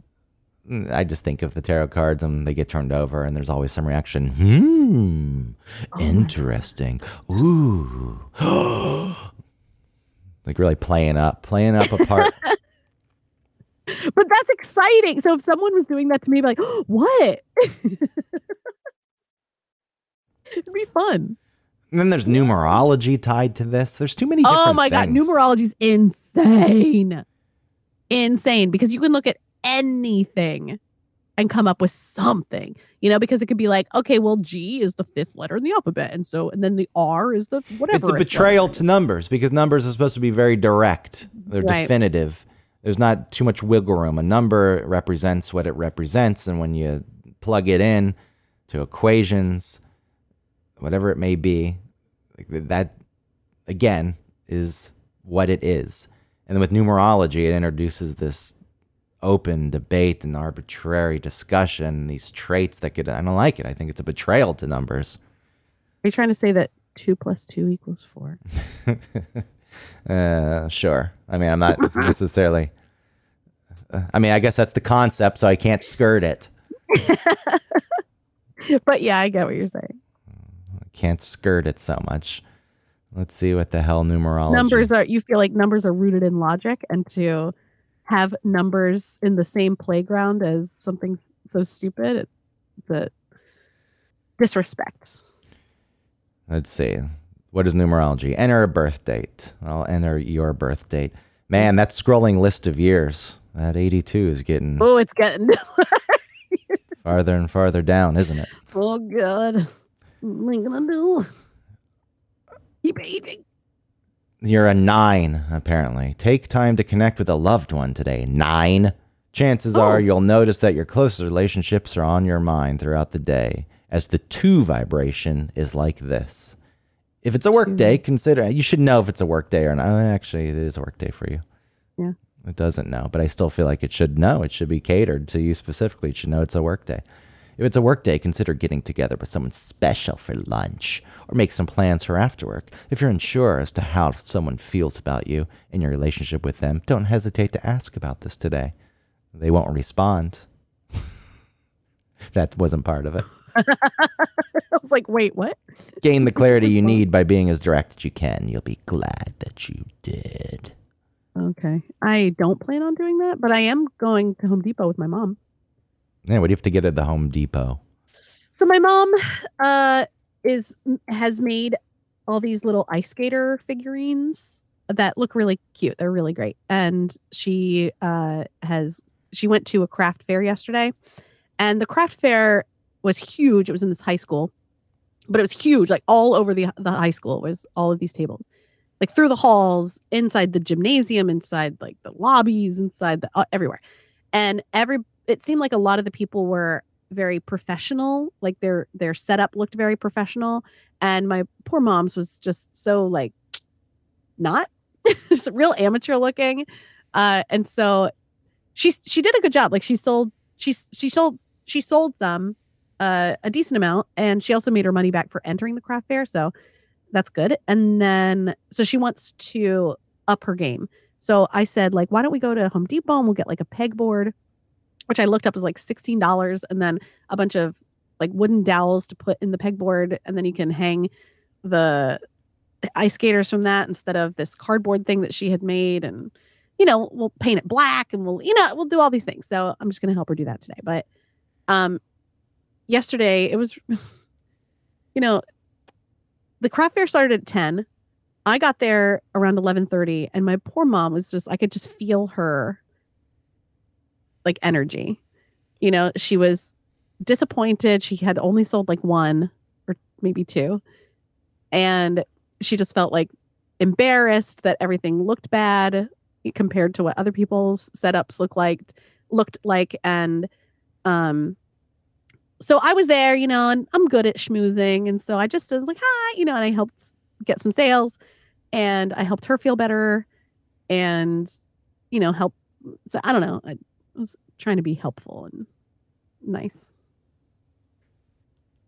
I just think of the tarot cards and they get turned over and there's always some reaction. Hmm. Oh interesting. Ooh. [GASPS] like really playing up, playing up a part. [LAUGHS] but that's exciting. So if someone was doing that to me, I'd be like, [GASPS] what? [LAUGHS] It'd be fun. And then there's numerology tied to this. There's too many different Oh my god, things. numerology's insane. Insane because you can look at anything and come up with something. You know, because it could be like, okay, well, G is the fifth letter in the alphabet, and so and then the R is the whatever. It's a betrayal letter. to numbers because numbers are supposed to be very direct. They're Right. definitive. There's not too much wiggle room. A number represents what it represents, and when you plug it in to equations, whatever it may be, that again is what it is. And then with numerology, it introduces this open debate and arbitrary discussion, these traits that could, I don't like it. I think it's a betrayal to numbers. Are you trying to say that two plus two equals four? [LAUGHS] uh, sure. I mean, I'm not [LAUGHS] necessarily, uh, I mean, I guess that's the concept, so I can't skirt it. [LAUGHS] but yeah, I get what you're saying. Can't skirt it so much. Let's see what the hell numerology. Numbers are, you feel like numbers are rooted in logic and to, have numbers in the same playground as something so stupid. It, it's a disrespect. Let's see. What is numerology? Enter a birth date. I'll enter your birth date. Man, that scrolling list of years. That 82 is getting. Oh, it's getting [LAUGHS] farther and farther down, isn't it? Oh, God. What am I to do? Keep. You're a nine, apparently. Take time to connect with a loved one today. Nine. Chances oh. are you'll notice that your closest relationships are on your mind throughout the day, as the two vibration is like this. If it's a work day, consider you should know if it's a work day or not. Oh, actually, it is a work day for you. Yeah. It doesn't know, but I still feel like it should know. It should be catered to you specifically. It should know it's a work day. If it's a work day, consider getting together with someone special for lunch or make some plans for after work. If you're unsure as to how someone feels about you and your relationship with them, don't hesitate to ask about this today. They won't respond. [LAUGHS] that wasn't part of it. [LAUGHS] I was like, wait, what? Gain the [LAUGHS] clarity you need by being as direct as you can. You'll be glad that you did. Okay. I don't plan on doing that, but I am going to Home Depot with my mom. Yeah, what do you have to get at the Home Depot? So my mom uh is has made all these little ice skater figurines that look really cute. They're really great. And she uh has she went to a craft fair yesterday and the craft fair was huge. It was in this high school. But it was huge, like all over the the high school was all of these tables. Like through the halls, inside the gymnasium, inside like the lobbies, inside the uh, everywhere. And every it seemed like a lot of the people were very professional like their their setup looked very professional and my poor mom's was just so like not [LAUGHS] just real amateur looking uh and so she she did a good job like she sold she she sold she sold some uh a decent amount and she also made her money back for entering the craft fair so that's good and then so she wants to up her game. So i said like why don't we go to home depot and we'll get like a pegboard which I looked up was like $16 and then a bunch of like wooden dowels to put in the pegboard and then you can hang the, ice skaters from that instead of this cardboard thing that she had made and you know we'll paint it black and we'll you know we'll do all these things. So i'm just going to help her do that today. But um yesterday it was [LAUGHS] you know the craft fair started at 10 i got there around 11:30 and my poor mom was just i could just feel her like energy. You know, she was disappointed. She had only sold like one or maybe two. And she just felt like embarrassed that everything looked bad compared to what other people's setups look like looked like and um so I was there, you know, and I'm good at schmoozing. And so I just was like, hi, you know, and I helped get some sales and I helped her feel better and, you know, help. So I don't know. I, was trying to be helpful and nice.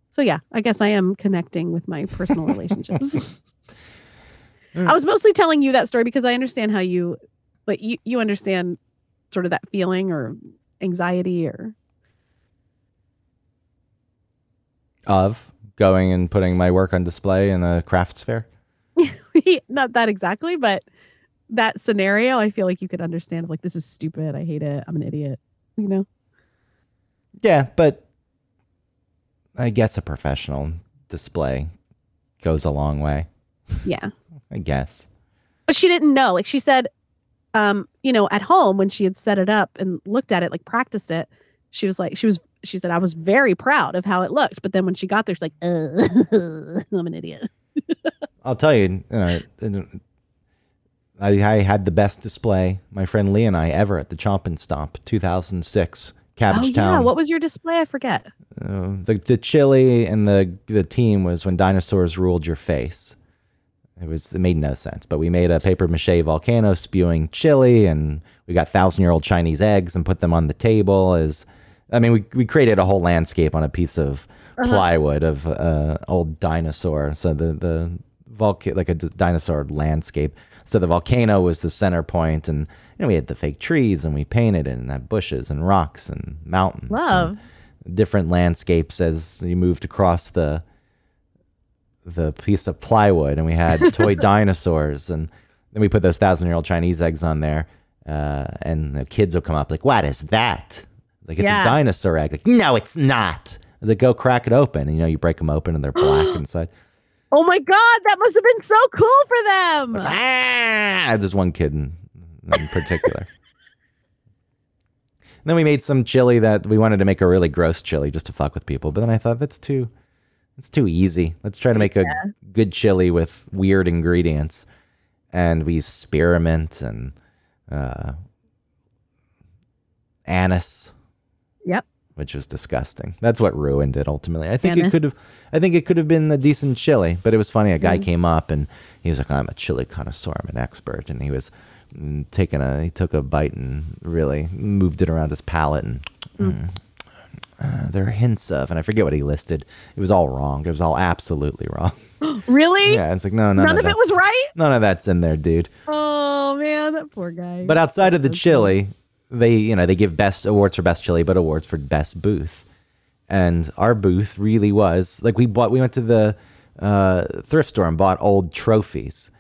So yeah, I guess I am connecting with my personal relationships. [LAUGHS] I was mostly telling you that story because I understand how you like you you understand sort of that feeling or anxiety or of going and putting my work on display in a crafts fair. [LAUGHS] Not that exactly, but that scenario, I feel like you could understand like this is stupid. I hate it. I'm an idiot. You know? Yeah, but I guess a professional display goes a long way. Yeah. [LAUGHS] I guess. But she didn't know. Like she said, um, you know, at home when she had set it up and looked at it, like practiced it, she was like, she was, she said, I was very proud of how it looked. But then when she got there, she's like, uh, [LAUGHS] I'm an idiot. [LAUGHS] I'll tell you, know, I, I had the best display, my friend Lee and I, ever at the Chomp and Stomp 2006 Cabbagetown. oh yeah, what was your display? I forget. Uh, the the chili and the the team was when dinosaurs ruled your face. It was it made no sense, but we made a paper mache volcano spewing chili, and we got thousand year old Chinese eggs and put them on the table. As I mean, we we created a whole landscape on a piece of plywood of uh, old dinosaur. So the the volcano like a d- dinosaur landscape. So the volcano was the center point, and you know we had the fake trees, and we painted it, and had bushes and rocks and mountains. and- different landscapes as you moved across the the piece of plywood and we had [LAUGHS] toy dinosaurs and then we put those thousand year old chinese eggs on there uh, and the kids will come up like what is that? Like it's Yeah. a dinosaur egg. Like no it's not. I was like go crack it open. And you know you break them open and they're black [GASPS] inside Oh my god, that must have been so cool for them. ah! there's one kid in, in particular [LAUGHS] And then we made some chili that we wanted to make a really gross chili just to fuck with people. But then I thought that's too it's too easy. Let's try to make a good chili with weird ingredients. And we experiment and uh, anise, Yep. Which was disgusting. That's what ruined it ultimately. I think it could have I think it could have been a decent chili, but it was funny. A guy came up and he was like, "I'm a chili connoisseur. I'm an expert," and he was mm, taking a he took a bite and really moved it around his palate and. mm, uh, there are hints of, and I forget what he listed. It was all wrong. It was all absolutely wrong. [GASPS] [LAUGHS] Really? Yeah, it's like no, none, None of that, it was right? none of that's in there, dude. Oh man, that poor guy. But outside of the chili, they you know they give best awards for best chili, but awards for best booth. And our booth really was like we bought. We went to the uh, thrift store and bought old trophies,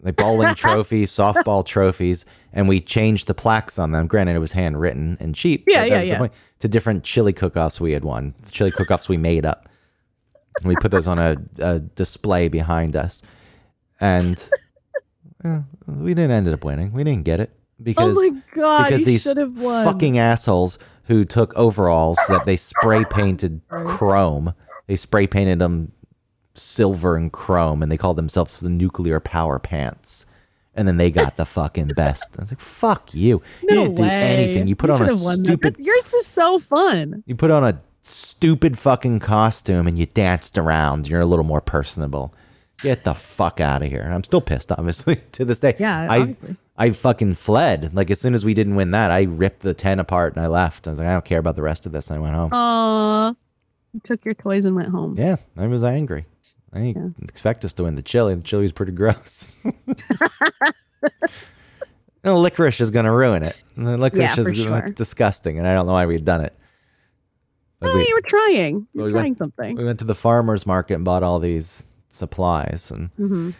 like bowling [LAUGHS] trophies, softball trophies, and we changed the plaques on them. Granted, it was handwritten and cheap. Yeah, yeah, yeah. point, to different chili cook-offs we had won. The chili cook-offs we made up. And we put those on a, a display behind us, and we didn't end up winning. We didn't get it because oh my god, because these should have won. fucking assholes who took overalls that they spray painted chrome. They spray painted them silver and chrome, and they called themselves the nuclear power pants. And then they got the fucking best. I was like, "Fuck you! You no didn't do anything. You put You on a should have won that. stupid. That- Yours is so fun. You put on a stupid fucking costume and you danced around. You're a little more personable. Get the fuck out of here. I'm still pissed, obviously, [LAUGHS] to this day. Yeah, I obviously. I fucking fled. Like as soon as we didn't win that, I ripped the tent apart and I left. I was like, I don't care about the rest of this. And I went home. Aw. You took your toys and went home. Yeah, I was angry. I didn't expect us to win the chili. The chili was pretty gross. [LAUGHS] No, licorice is going to ruin it. The licorice Yeah, is sure. it's disgusting, and I don't know why we'd done it. But Oh, we- you were trying. You were we went- trying something. we went to the farmer's market and bought all these supplies and hmm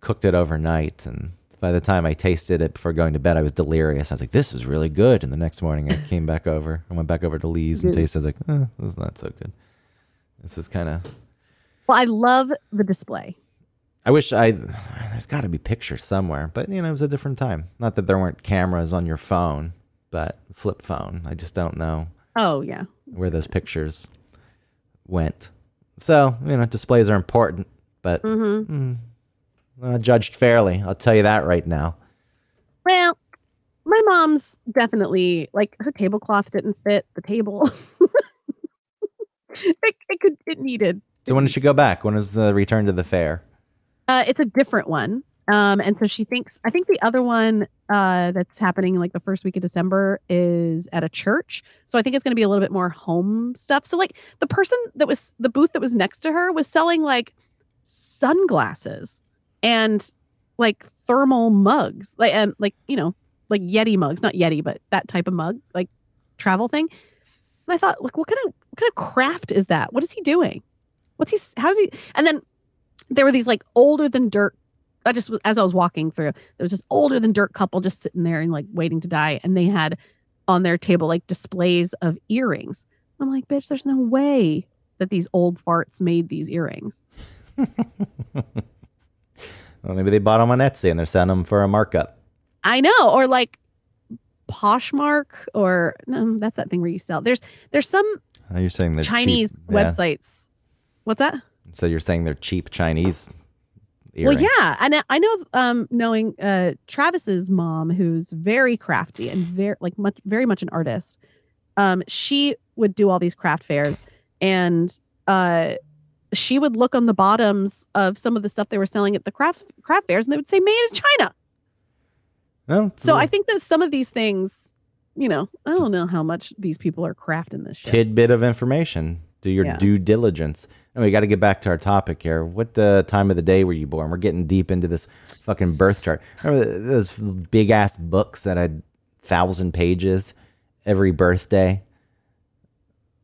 cooked it overnight. And by the time I tasted it before going to bed, I was delirious. I was like, this is really good. And the next morning I came back over. I went back over to Lee's and tasted. I was like, eh, this is not so good. This is kind of. Well, I love the display. I wish I. There's got to be pictures somewhere, but you know, it was a different time. Not that there weren't cameras on your phone, but flip phone. I just don't know Oh yeah. where those pictures went. So you know, displays are important, but Mm-hmm. mm, not judged fairly. I'll tell you that right now. Well, my mom's definitely like her tablecloth didn't fit the table. [LAUGHS] it, it could it needed. So when does she go back? When is the return to the fair? Uh, it's a different one. Um, and so she thinks I think the other one uh that's happening like the first week of December is at a church. So I think it's gonna be a little bit more home stuff. So like the person that was the booth that was next to her was selling like sunglasses and like thermal mugs. Like um like, you know, like Yeti mugs, not Yeti, but that type of mug, like travel thing. And I thought, like, what kind of what kind of craft is that? What is he doing? What's he how's he and then there were these like older than dirt. I just as I was walking through, there was this older than dirt couple just sitting there and like waiting to die, and they had on their table like displays of earrings. I'm like, bitch, there's no way that these old farts made these earrings. [LAUGHS] Well, maybe they bought them on Etsy and they're selling them for a markup. I know, or like Poshmark, or no, that's that thing where you sell. There's there's some Oh, you're saying they're Chinese cheap. Yeah. websites. What's that? So you're saying they're cheap Chinese earring. Well, yeah, and I- I know, um, knowing uh Travis's mom, who's very crafty and very like much, very much an artist. Um, she would do all these craft fairs, and uh, she would look on the bottoms of some of the stuff they were selling at the crafts craft fairs, and they would say "Made in China." Well, it's a So I think that some of these things, you know, I don't know how much these people are crafting this shit. tidbit of information. Do your Yeah. due diligence. And we got to get back to our topic here. What uh, time of the day were you born? We're getting deep into this fucking birth chart. Remember those big ass books that had thousand pages every birthday?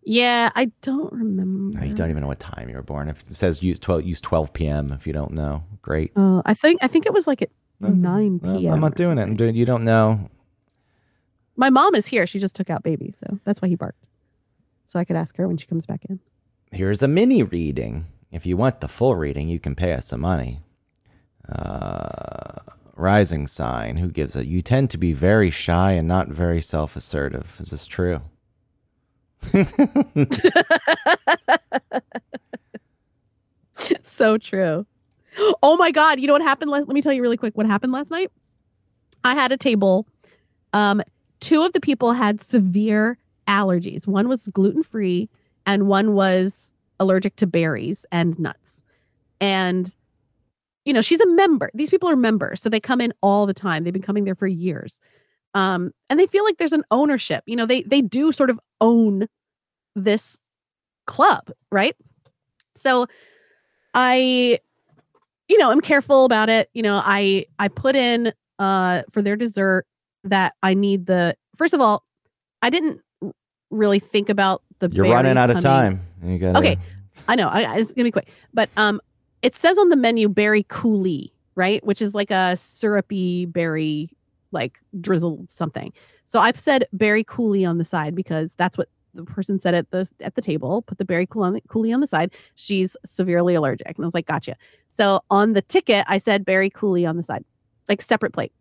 Yeah, I don't remember. No, you don't even know what time you were born. If it says use twelve, use twelve p.m. If you don't know, great. Uh, I think I think it was like at nine p.m. I'm not doing it. I'm doing. You don't know. My mom is here. She just took out baby, so that's why he barked. So I could ask her when she comes back in. Here's a mini reading. If you want the full reading, you can pay us some money. Uh, rising sign. Who gives it? You tend to be very shy and not very self assertive. Is this true? So true. Oh my god! You know what happened? Last, let me tell you really quick. What happened last night? I had a table. Um, two of the people had severe allergies. One was gluten free, and one was allergic to berries and nuts. And you know, she's a member. These people are members, so they come in all the time. They've been coming there for years, um, and they feel like there's an ownership. You know, they they do sort of own this club, right? So I you know, I'm careful about it. You know, I I put in uh for their dessert that I need the first of all, I didn't really think about the You're running out of time. You gotta, Okay. I know, I, it's gonna be quick. But um it says on the menu berry coulis, right? Which is like a syrupy berry like drizzled something. So I've said berry coulis on the side because that's what the person said at the at the table. Put the berry coulis on the, coulis on the side. She's severely allergic, and I was like, "Gotcha." So on the ticket, I said berry coulis on the side, like separate plate.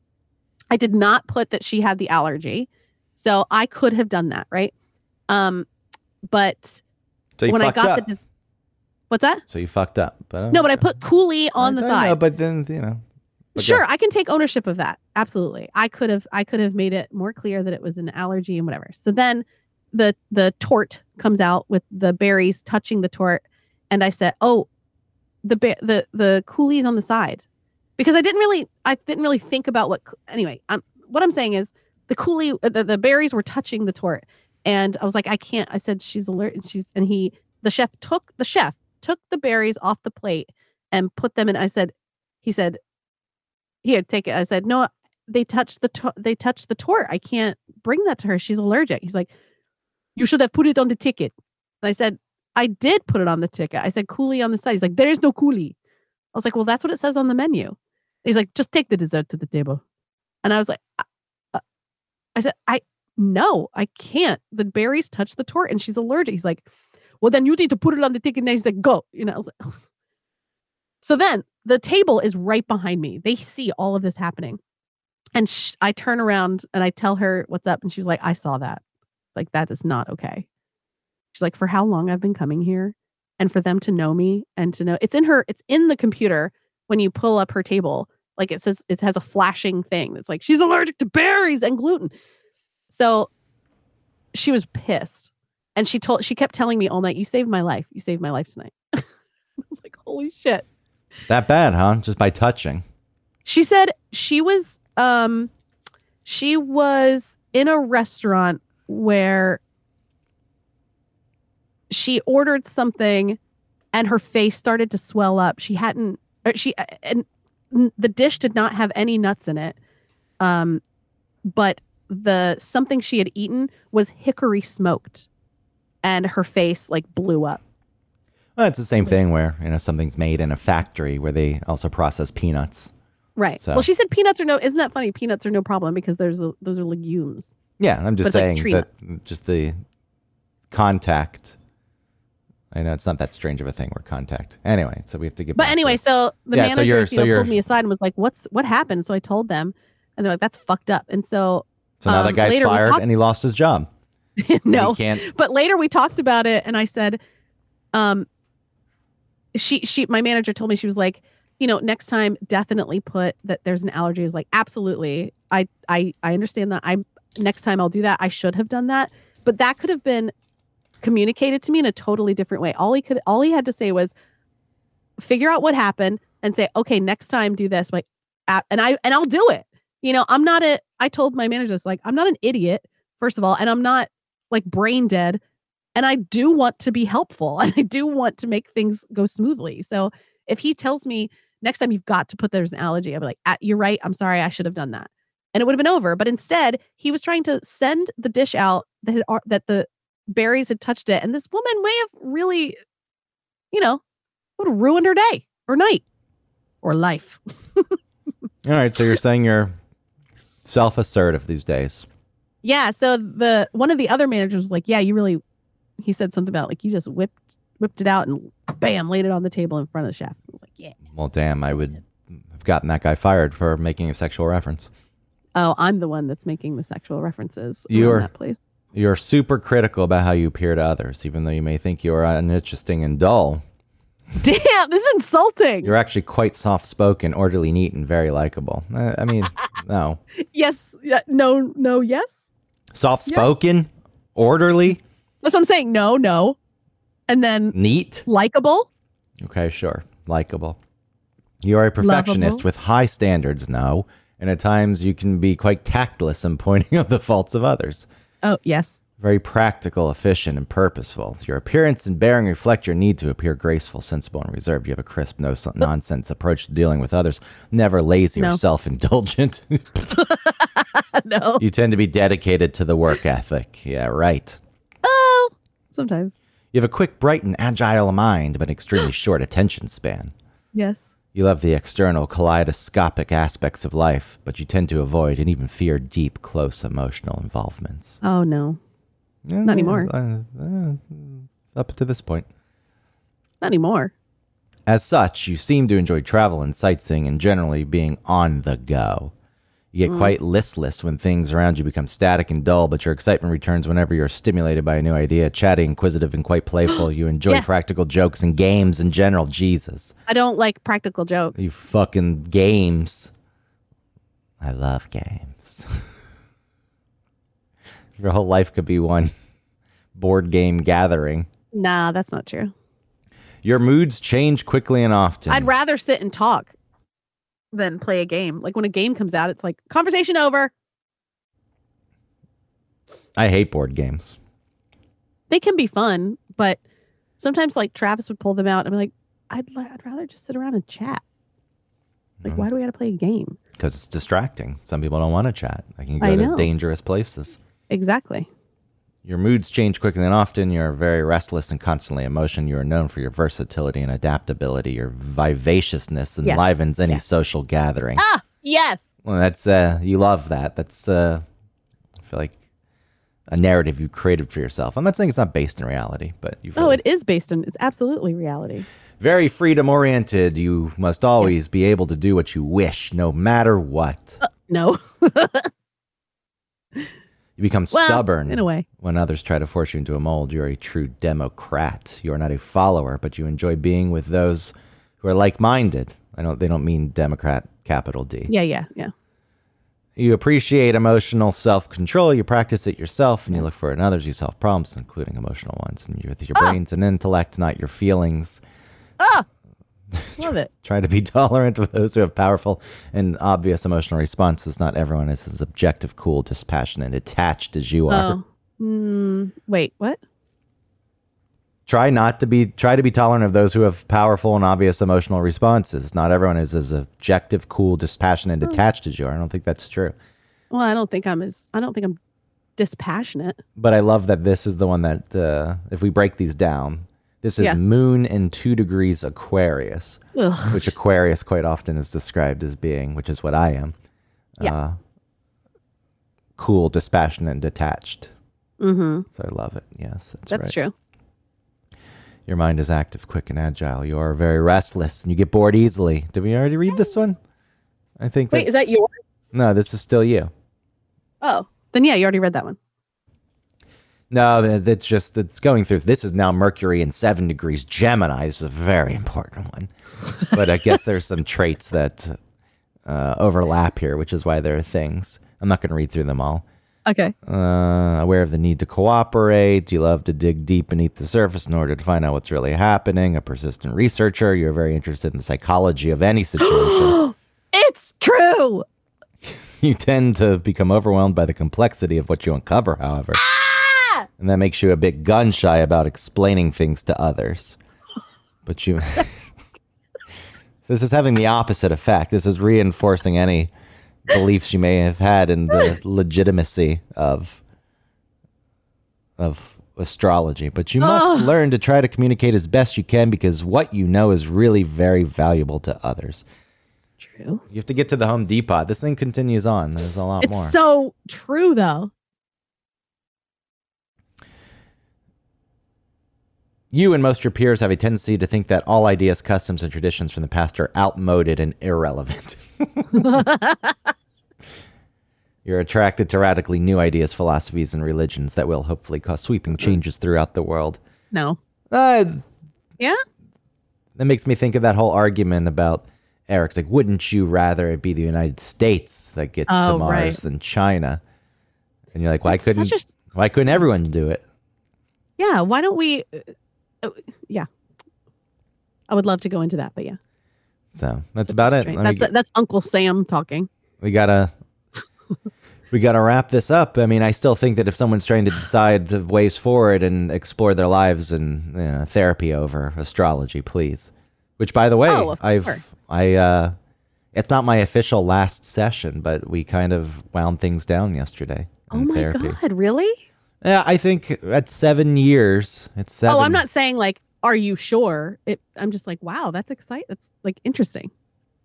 I did not put that she had the allergy, so I could have done that, right? Um, but So when I got up. the, what's that? so you fucked up. But No, but I put coulis on the side. know, but then you know. But. Sure, I can take ownership of that. Absolutely. I could have I could have made it more clear that it was an allergy and whatever. So then the the torte comes out with the berries touching the torte and I said, "Oh, the ba- the the coolies on the side." Because I didn't really I didn't really think about what anyway, I'm what I'm saying is the coulis uh, the, the berries were touching the torte and I was like, "I can't." I said, "She's allergic." She's and he the chef took the chef took the berries off the plate and put them in I said he said here take it. I said no they touched the to- they touched the torte i can't bring that to her. She's allergic. He's like you should have put it on the ticket. And i said i did put it on the ticket. I said coulis on the side. He's like there is no coulis. I was like well that's what it says on the menu. He's like just take the dessert to the table. And i was like "Uh, uh," i said i no i can't. The berries touch the torte and she's allergic. He's like well then you need to put it on the ticket. And he's like go. You know i was like [LAUGHS] so then the table is right behind me. They see all of this happening. And sh- I turn around and I tell her what's up. And she's like, I saw that. Like, that is not okay. She's like, for how long I've been coming here and for them to know me and to know it's in her, it's in the computer when you pull up her table. Like it says, it has a flashing thing that's like, she's allergic to berries and gluten. So she was pissed. And she told, she kept telling me all night, you saved my life. You saved my life tonight. [LAUGHS] I was like, holy shit. That bad, huh? Just by touching. She said she was um she was in a restaurant where she ordered something and her face started to swell up. She hadn't or she uh, and the dish did not have any nuts in it. Um but the something she had eaten was hickory smoked and her face like blew up. Well, it's the same thing where you know something's made in a factory where they also process peanuts. Right. So- Well, she said peanuts are no isn't that funny? Peanuts are no problem because there's a, those are legumes. Yeah, I'm just like saying tree that just the contact. I know it's not that strange of a thing. Where contact. Anyway, so we have to get. But back to anyway, this. so the Yeah, so manager you're- you know, pulled me aside and was like, "What's what happened?" So I told them, and they're like, "That's fucked up." And so so now um, that guy's later fired talked- and he lost his job. [LAUGHS] no, but later we talked about it, and I said, um, she she my manager told me she was like, you know, next time definitely put that there's an allergy is like absolutely. I I I understand that. I next time I'll do that. I should have done that. But that could have been communicated to me in a totally different way. All he could all he had to say was figure out what happened and say, "Okay, next time do this." Like and I and I'll do it. You know, I'm not a I told my manager this like I'm not an idiot first of all, and I'm not like brain dead and I do want to be helpful and I do want to make things go smoothly. So if he tells me next time you've got to put there's an allergy, I'll be like, ah, you're right. I'm sorry. I should have done that. And it would have been over. But instead, he was trying to send the dish out that had, that the berries had touched it. And this woman may have really, you know, would have ruined her day or night or life. All right. So you're [LAUGHS] saying you're self assertive these days. Yeah. So the one of the other managers was like, Yeah, you really he said something about like you just whipped whipped it out and bam, laid it on the table in front of the chef. I was like, yeah. Well, damn, I would have gotten that guy fired for making a sexual reference. Oh, I'm the one that's making the sexual references. You're that place. You're super critical about how you appear to others, even though you may think you're uninteresting and dull. [LAUGHS] Damn, this is insulting. You're actually quite soft spoken, orderly, neat, and very likable. Uh, I mean, [LAUGHS] no. Yes. Yeah, no, no, yes. Soft spoken, yes. orderly. That's what I'm saying. No, no. And then neat, likable. Okay, sure. Likable. You are a perfectionist Lovable. with high standards, no. And at times you can be quite tactless in pointing [LAUGHS] out the faults of others. Oh, yes. Very practical, efficient, and purposeful. Your appearance and bearing reflect your need to appear graceful, sensible, and reserved. You have a crisp, no oh. nonsense approach to dealing with others, never lazy no. or self indulgent. [LAUGHS] no. You tend to be dedicated to the work ethic. Yeah, right. Oh, sometimes. You have a quick, bright, and agile mind, but an extremely [GASPS] short attention span. Yes. You love the external, kaleidoscopic aspects of life, but you tend to avoid and even fear deep, close emotional involvements. Oh, no. Yeah, Not anymore. Uh, uh, up to this point. Not anymore. As such, you seem to enjoy travel and sightseeing and generally being on the go. You get mm. quite listless when things around you become static and dull, but your excitement returns whenever you're stimulated by a new idea. Chatty, inquisitive, and quite playful. [GASPS] You enjoy yes. practical jokes and games in general. Jesus. I don't like practical jokes. You fucking games. I love games. [LAUGHS] Your whole life could be one [LAUGHS] board game gathering. Nah, that's not true. Your moods change quickly and often. I'd rather sit and talk than play a game. Like when a game comes out, it's like conversation over. I hate board games. They can be fun, but sometimes like Travis would pull them out and be like, I'd I'd rather just sit around and chat. Like, mm-hmm. why do we got to play a game? Because it's distracting. Some people don't want to chat. I can go I to dangerous places. Exactly. Your moods change quickly and often. You're very restless and constantly in motion. You are known for your versatility and adaptability. Your vivaciousness enlivens yes. any yes. social gathering. Ah, yes. Well, that's uh, you love that. That's uh, I feel like a narrative you created for yourself. I'm not saying it's not based in reality, but you. Oh, it is based in. It's absolutely reality. Very freedom oriented. You must always yes. be able to do what you wish, no matter what. Uh, no. [LAUGHS] You become well, stubborn in a way. When others try to force you into a mold, you're a true democrat. You are not a follower, but you enjoy being with those who are like-minded. I don't they don't mean democrat capital D. Yeah, yeah, yeah. You appreciate emotional self-control. You practice it yourself, and you look for it in others. You solve problems, including emotional ones, and you with your ah! brains and intellect, not your feelings. Ah, [LAUGHS] Love it. Try to be [LAUGHS] tolerant of those who have powerful and obvious emotional responses. Not everyone is as objective, cool, dispassionate, attached as you are. Oh. Mm, wait, what? Try not to be try to be tolerant of those who have powerful and obvious emotional responses. Not everyone is as objective, cool, dispassionate, and oh. attached as you are. I don't think that's true. Well, I don't think I'm as I don't think I'm dispassionate. But I love that this is the one that uh, if we break these down, this is yeah. Moon in two degrees Aquarius, Ugh. which Aquarius quite often is described as being, which is what I am. Yeah. Uh, cool, dispassionate, and detached. Mm-hmm. So I love it. Yes, that's, that's right. true. Your mind is active, quick, and agile. You are very restless, and you get bored easily. Did we already read this one? I think. Wait, is that yours? No, this is still you. Oh, then yeah, you already read that one. No, it's just it's going through. This is now Mercury in seven degrees Gemini. This is a very important one, but I guess there's some traits that uh, overlap here, which is why there are things. I'm not going to read through them all. Okay. Uh, aware of the need to cooperate. You love to dig deep beneath the surface in order to find out what's really happening. A persistent researcher. You're very interested in the psychology of any situation. [GASPS] It's true. [LAUGHS] you tend to become overwhelmed by the complexity of what you uncover, however. And that makes you a bit gun shy about explaining things to others. [LAUGHS] But you. [LAUGHS] this is having the opposite effect. This is reinforcing any beliefs you may have had in the legitimacy of of astrology. But you must Ugh. learn to try to communicate as best you can because what you know is really very valuable to others. True. You have to get to the Home Depot. This thing continues on. There's a lot It's more. so true though. You and most of your peers have a tendency to think that all ideas, customs, and traditions from the past are outmoded and irrelevant. [LAUGHS] You're attracted to radically new ideas, philosophies, and religions that will hopefully cause sweeping changes throughout the world. no. Uh, Yeah. that makes me think of that whole argument about Eric's like, wouldn't you rather it be the United States that gets to Oh, Mars right. than China? And you're like, why It's couldn't a- why couldn't everyone do it? Yeah. Why don't we? Uh, yeah. I would love to go into that, but yeah. So that's about it. That's get- that's Uncle Sam talking. we gotta we gotta wrap this up. I mean, I still think that if someone's trying to decide the ways forward and explore their lives and you know, therapy over astrology, please. Which, by the way, Oh, I've course. I uh, it's not my official last session, but we kind of wound things down yesterday Oh my therapy. god, really? Yeah, I think at seven years, it's seven. Oh, I'm not saying like, are you sure? It. I'm just like, wow, that's exciting. That's like interesting.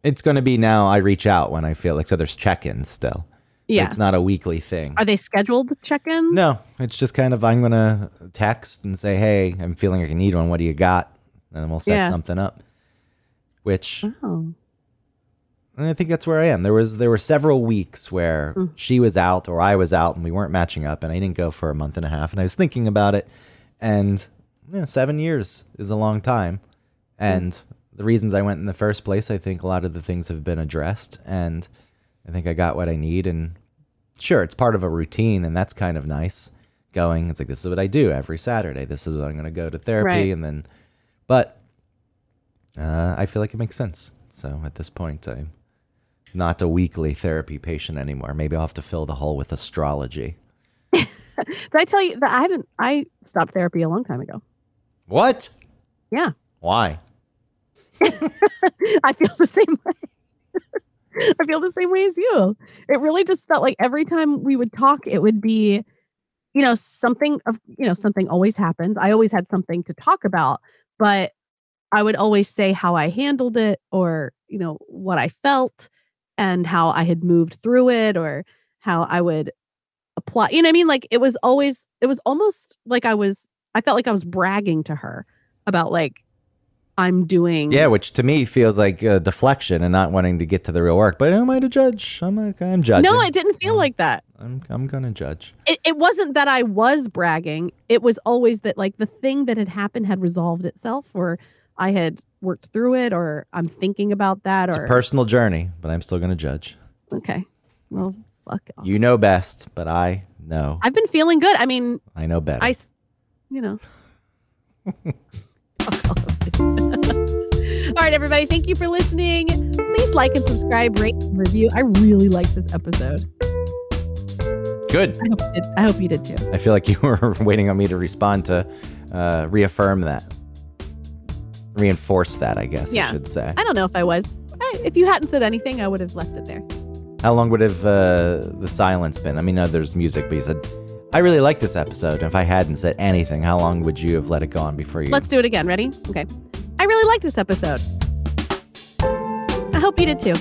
It's going to be now. I reach out when I feel like so. There's check-ins still. Yeah. it's not a weekly thing. Are they scheduled check-ins? No, it's just kind of I'm gonna text and say, "Hey, I'm feeling like I need one. What do you got?" And then we'll set Yeah. something up. Which Oh. And I think that's where I am. There was there were several weeks where Mm. she was out or I was out and we weren't matching up, and I didn't go for a month and a half. And I was thinking about it, and you know, seven years is a long time. And the reasons I went in the first place, I think a lot of the things have been addressed, and I think I got what I need. And sure, it's part of a routine, and that's kind of nice. Going, it's like this is what I do every Saturday. This is what I'm going to go to therapy, Right. and then, but uh, I feel like it makes sense. So at this point, I'm not a weekly therapy patient anymore. Maybe I'll have to fill the hole with astrology. [LAUGHS] Did I tell you that I haven't? I stopped therapy a long time ago. What? Yeah. Why? [LAUGHS] I feel the same way. [LAUGHS] I feel the same way as you. It really just felt like every time we would talk, it would be, you know, something of, you know, something always happens. I always had something to talk about, but I would always say how I handled it or, you know, what I felt and how I had moved through it or how I would apply. You know what I mean? Like it was always, it was almost like I was, I felt like I was bragging to her about like, I'm doing. Yeah, which to me feels like a deflection and not wanting to get to the real work. But am I to judge? I'm like, I'm judging. No, it didn't feel Mm. like that. I'm I'm gonna judge. It, it wasn't that I was bragging. It was always that like the thing that had happened had resolved itself, or I had worked through it, or I'm thinking about that, It's or a personal journey, but I'm still gonna judge. okay, well, fuck. off. You know best, but I know. I've been feeling good. I mean, I know better. I you know. All of you. All right, everybody. Thank you for listening. Please like and subscribe, rate, and review. I really liked this episode. Good. I hope you did, I hope you did too. I feel like you [LAUGHS] were waiting on me to respond to uh, reaffirm that, reinforce that. I guess I should say. I don't know if I was. I, if you hadn't said anything, I would have left it there. How long would have uh, the silence been? I mean, no, there's music, but you said, I really like this episode. And if I hadn't said anything, how long would you have let it go on before you? Let's do it again. Ready? Okay. I really like this episode. I hope you did too.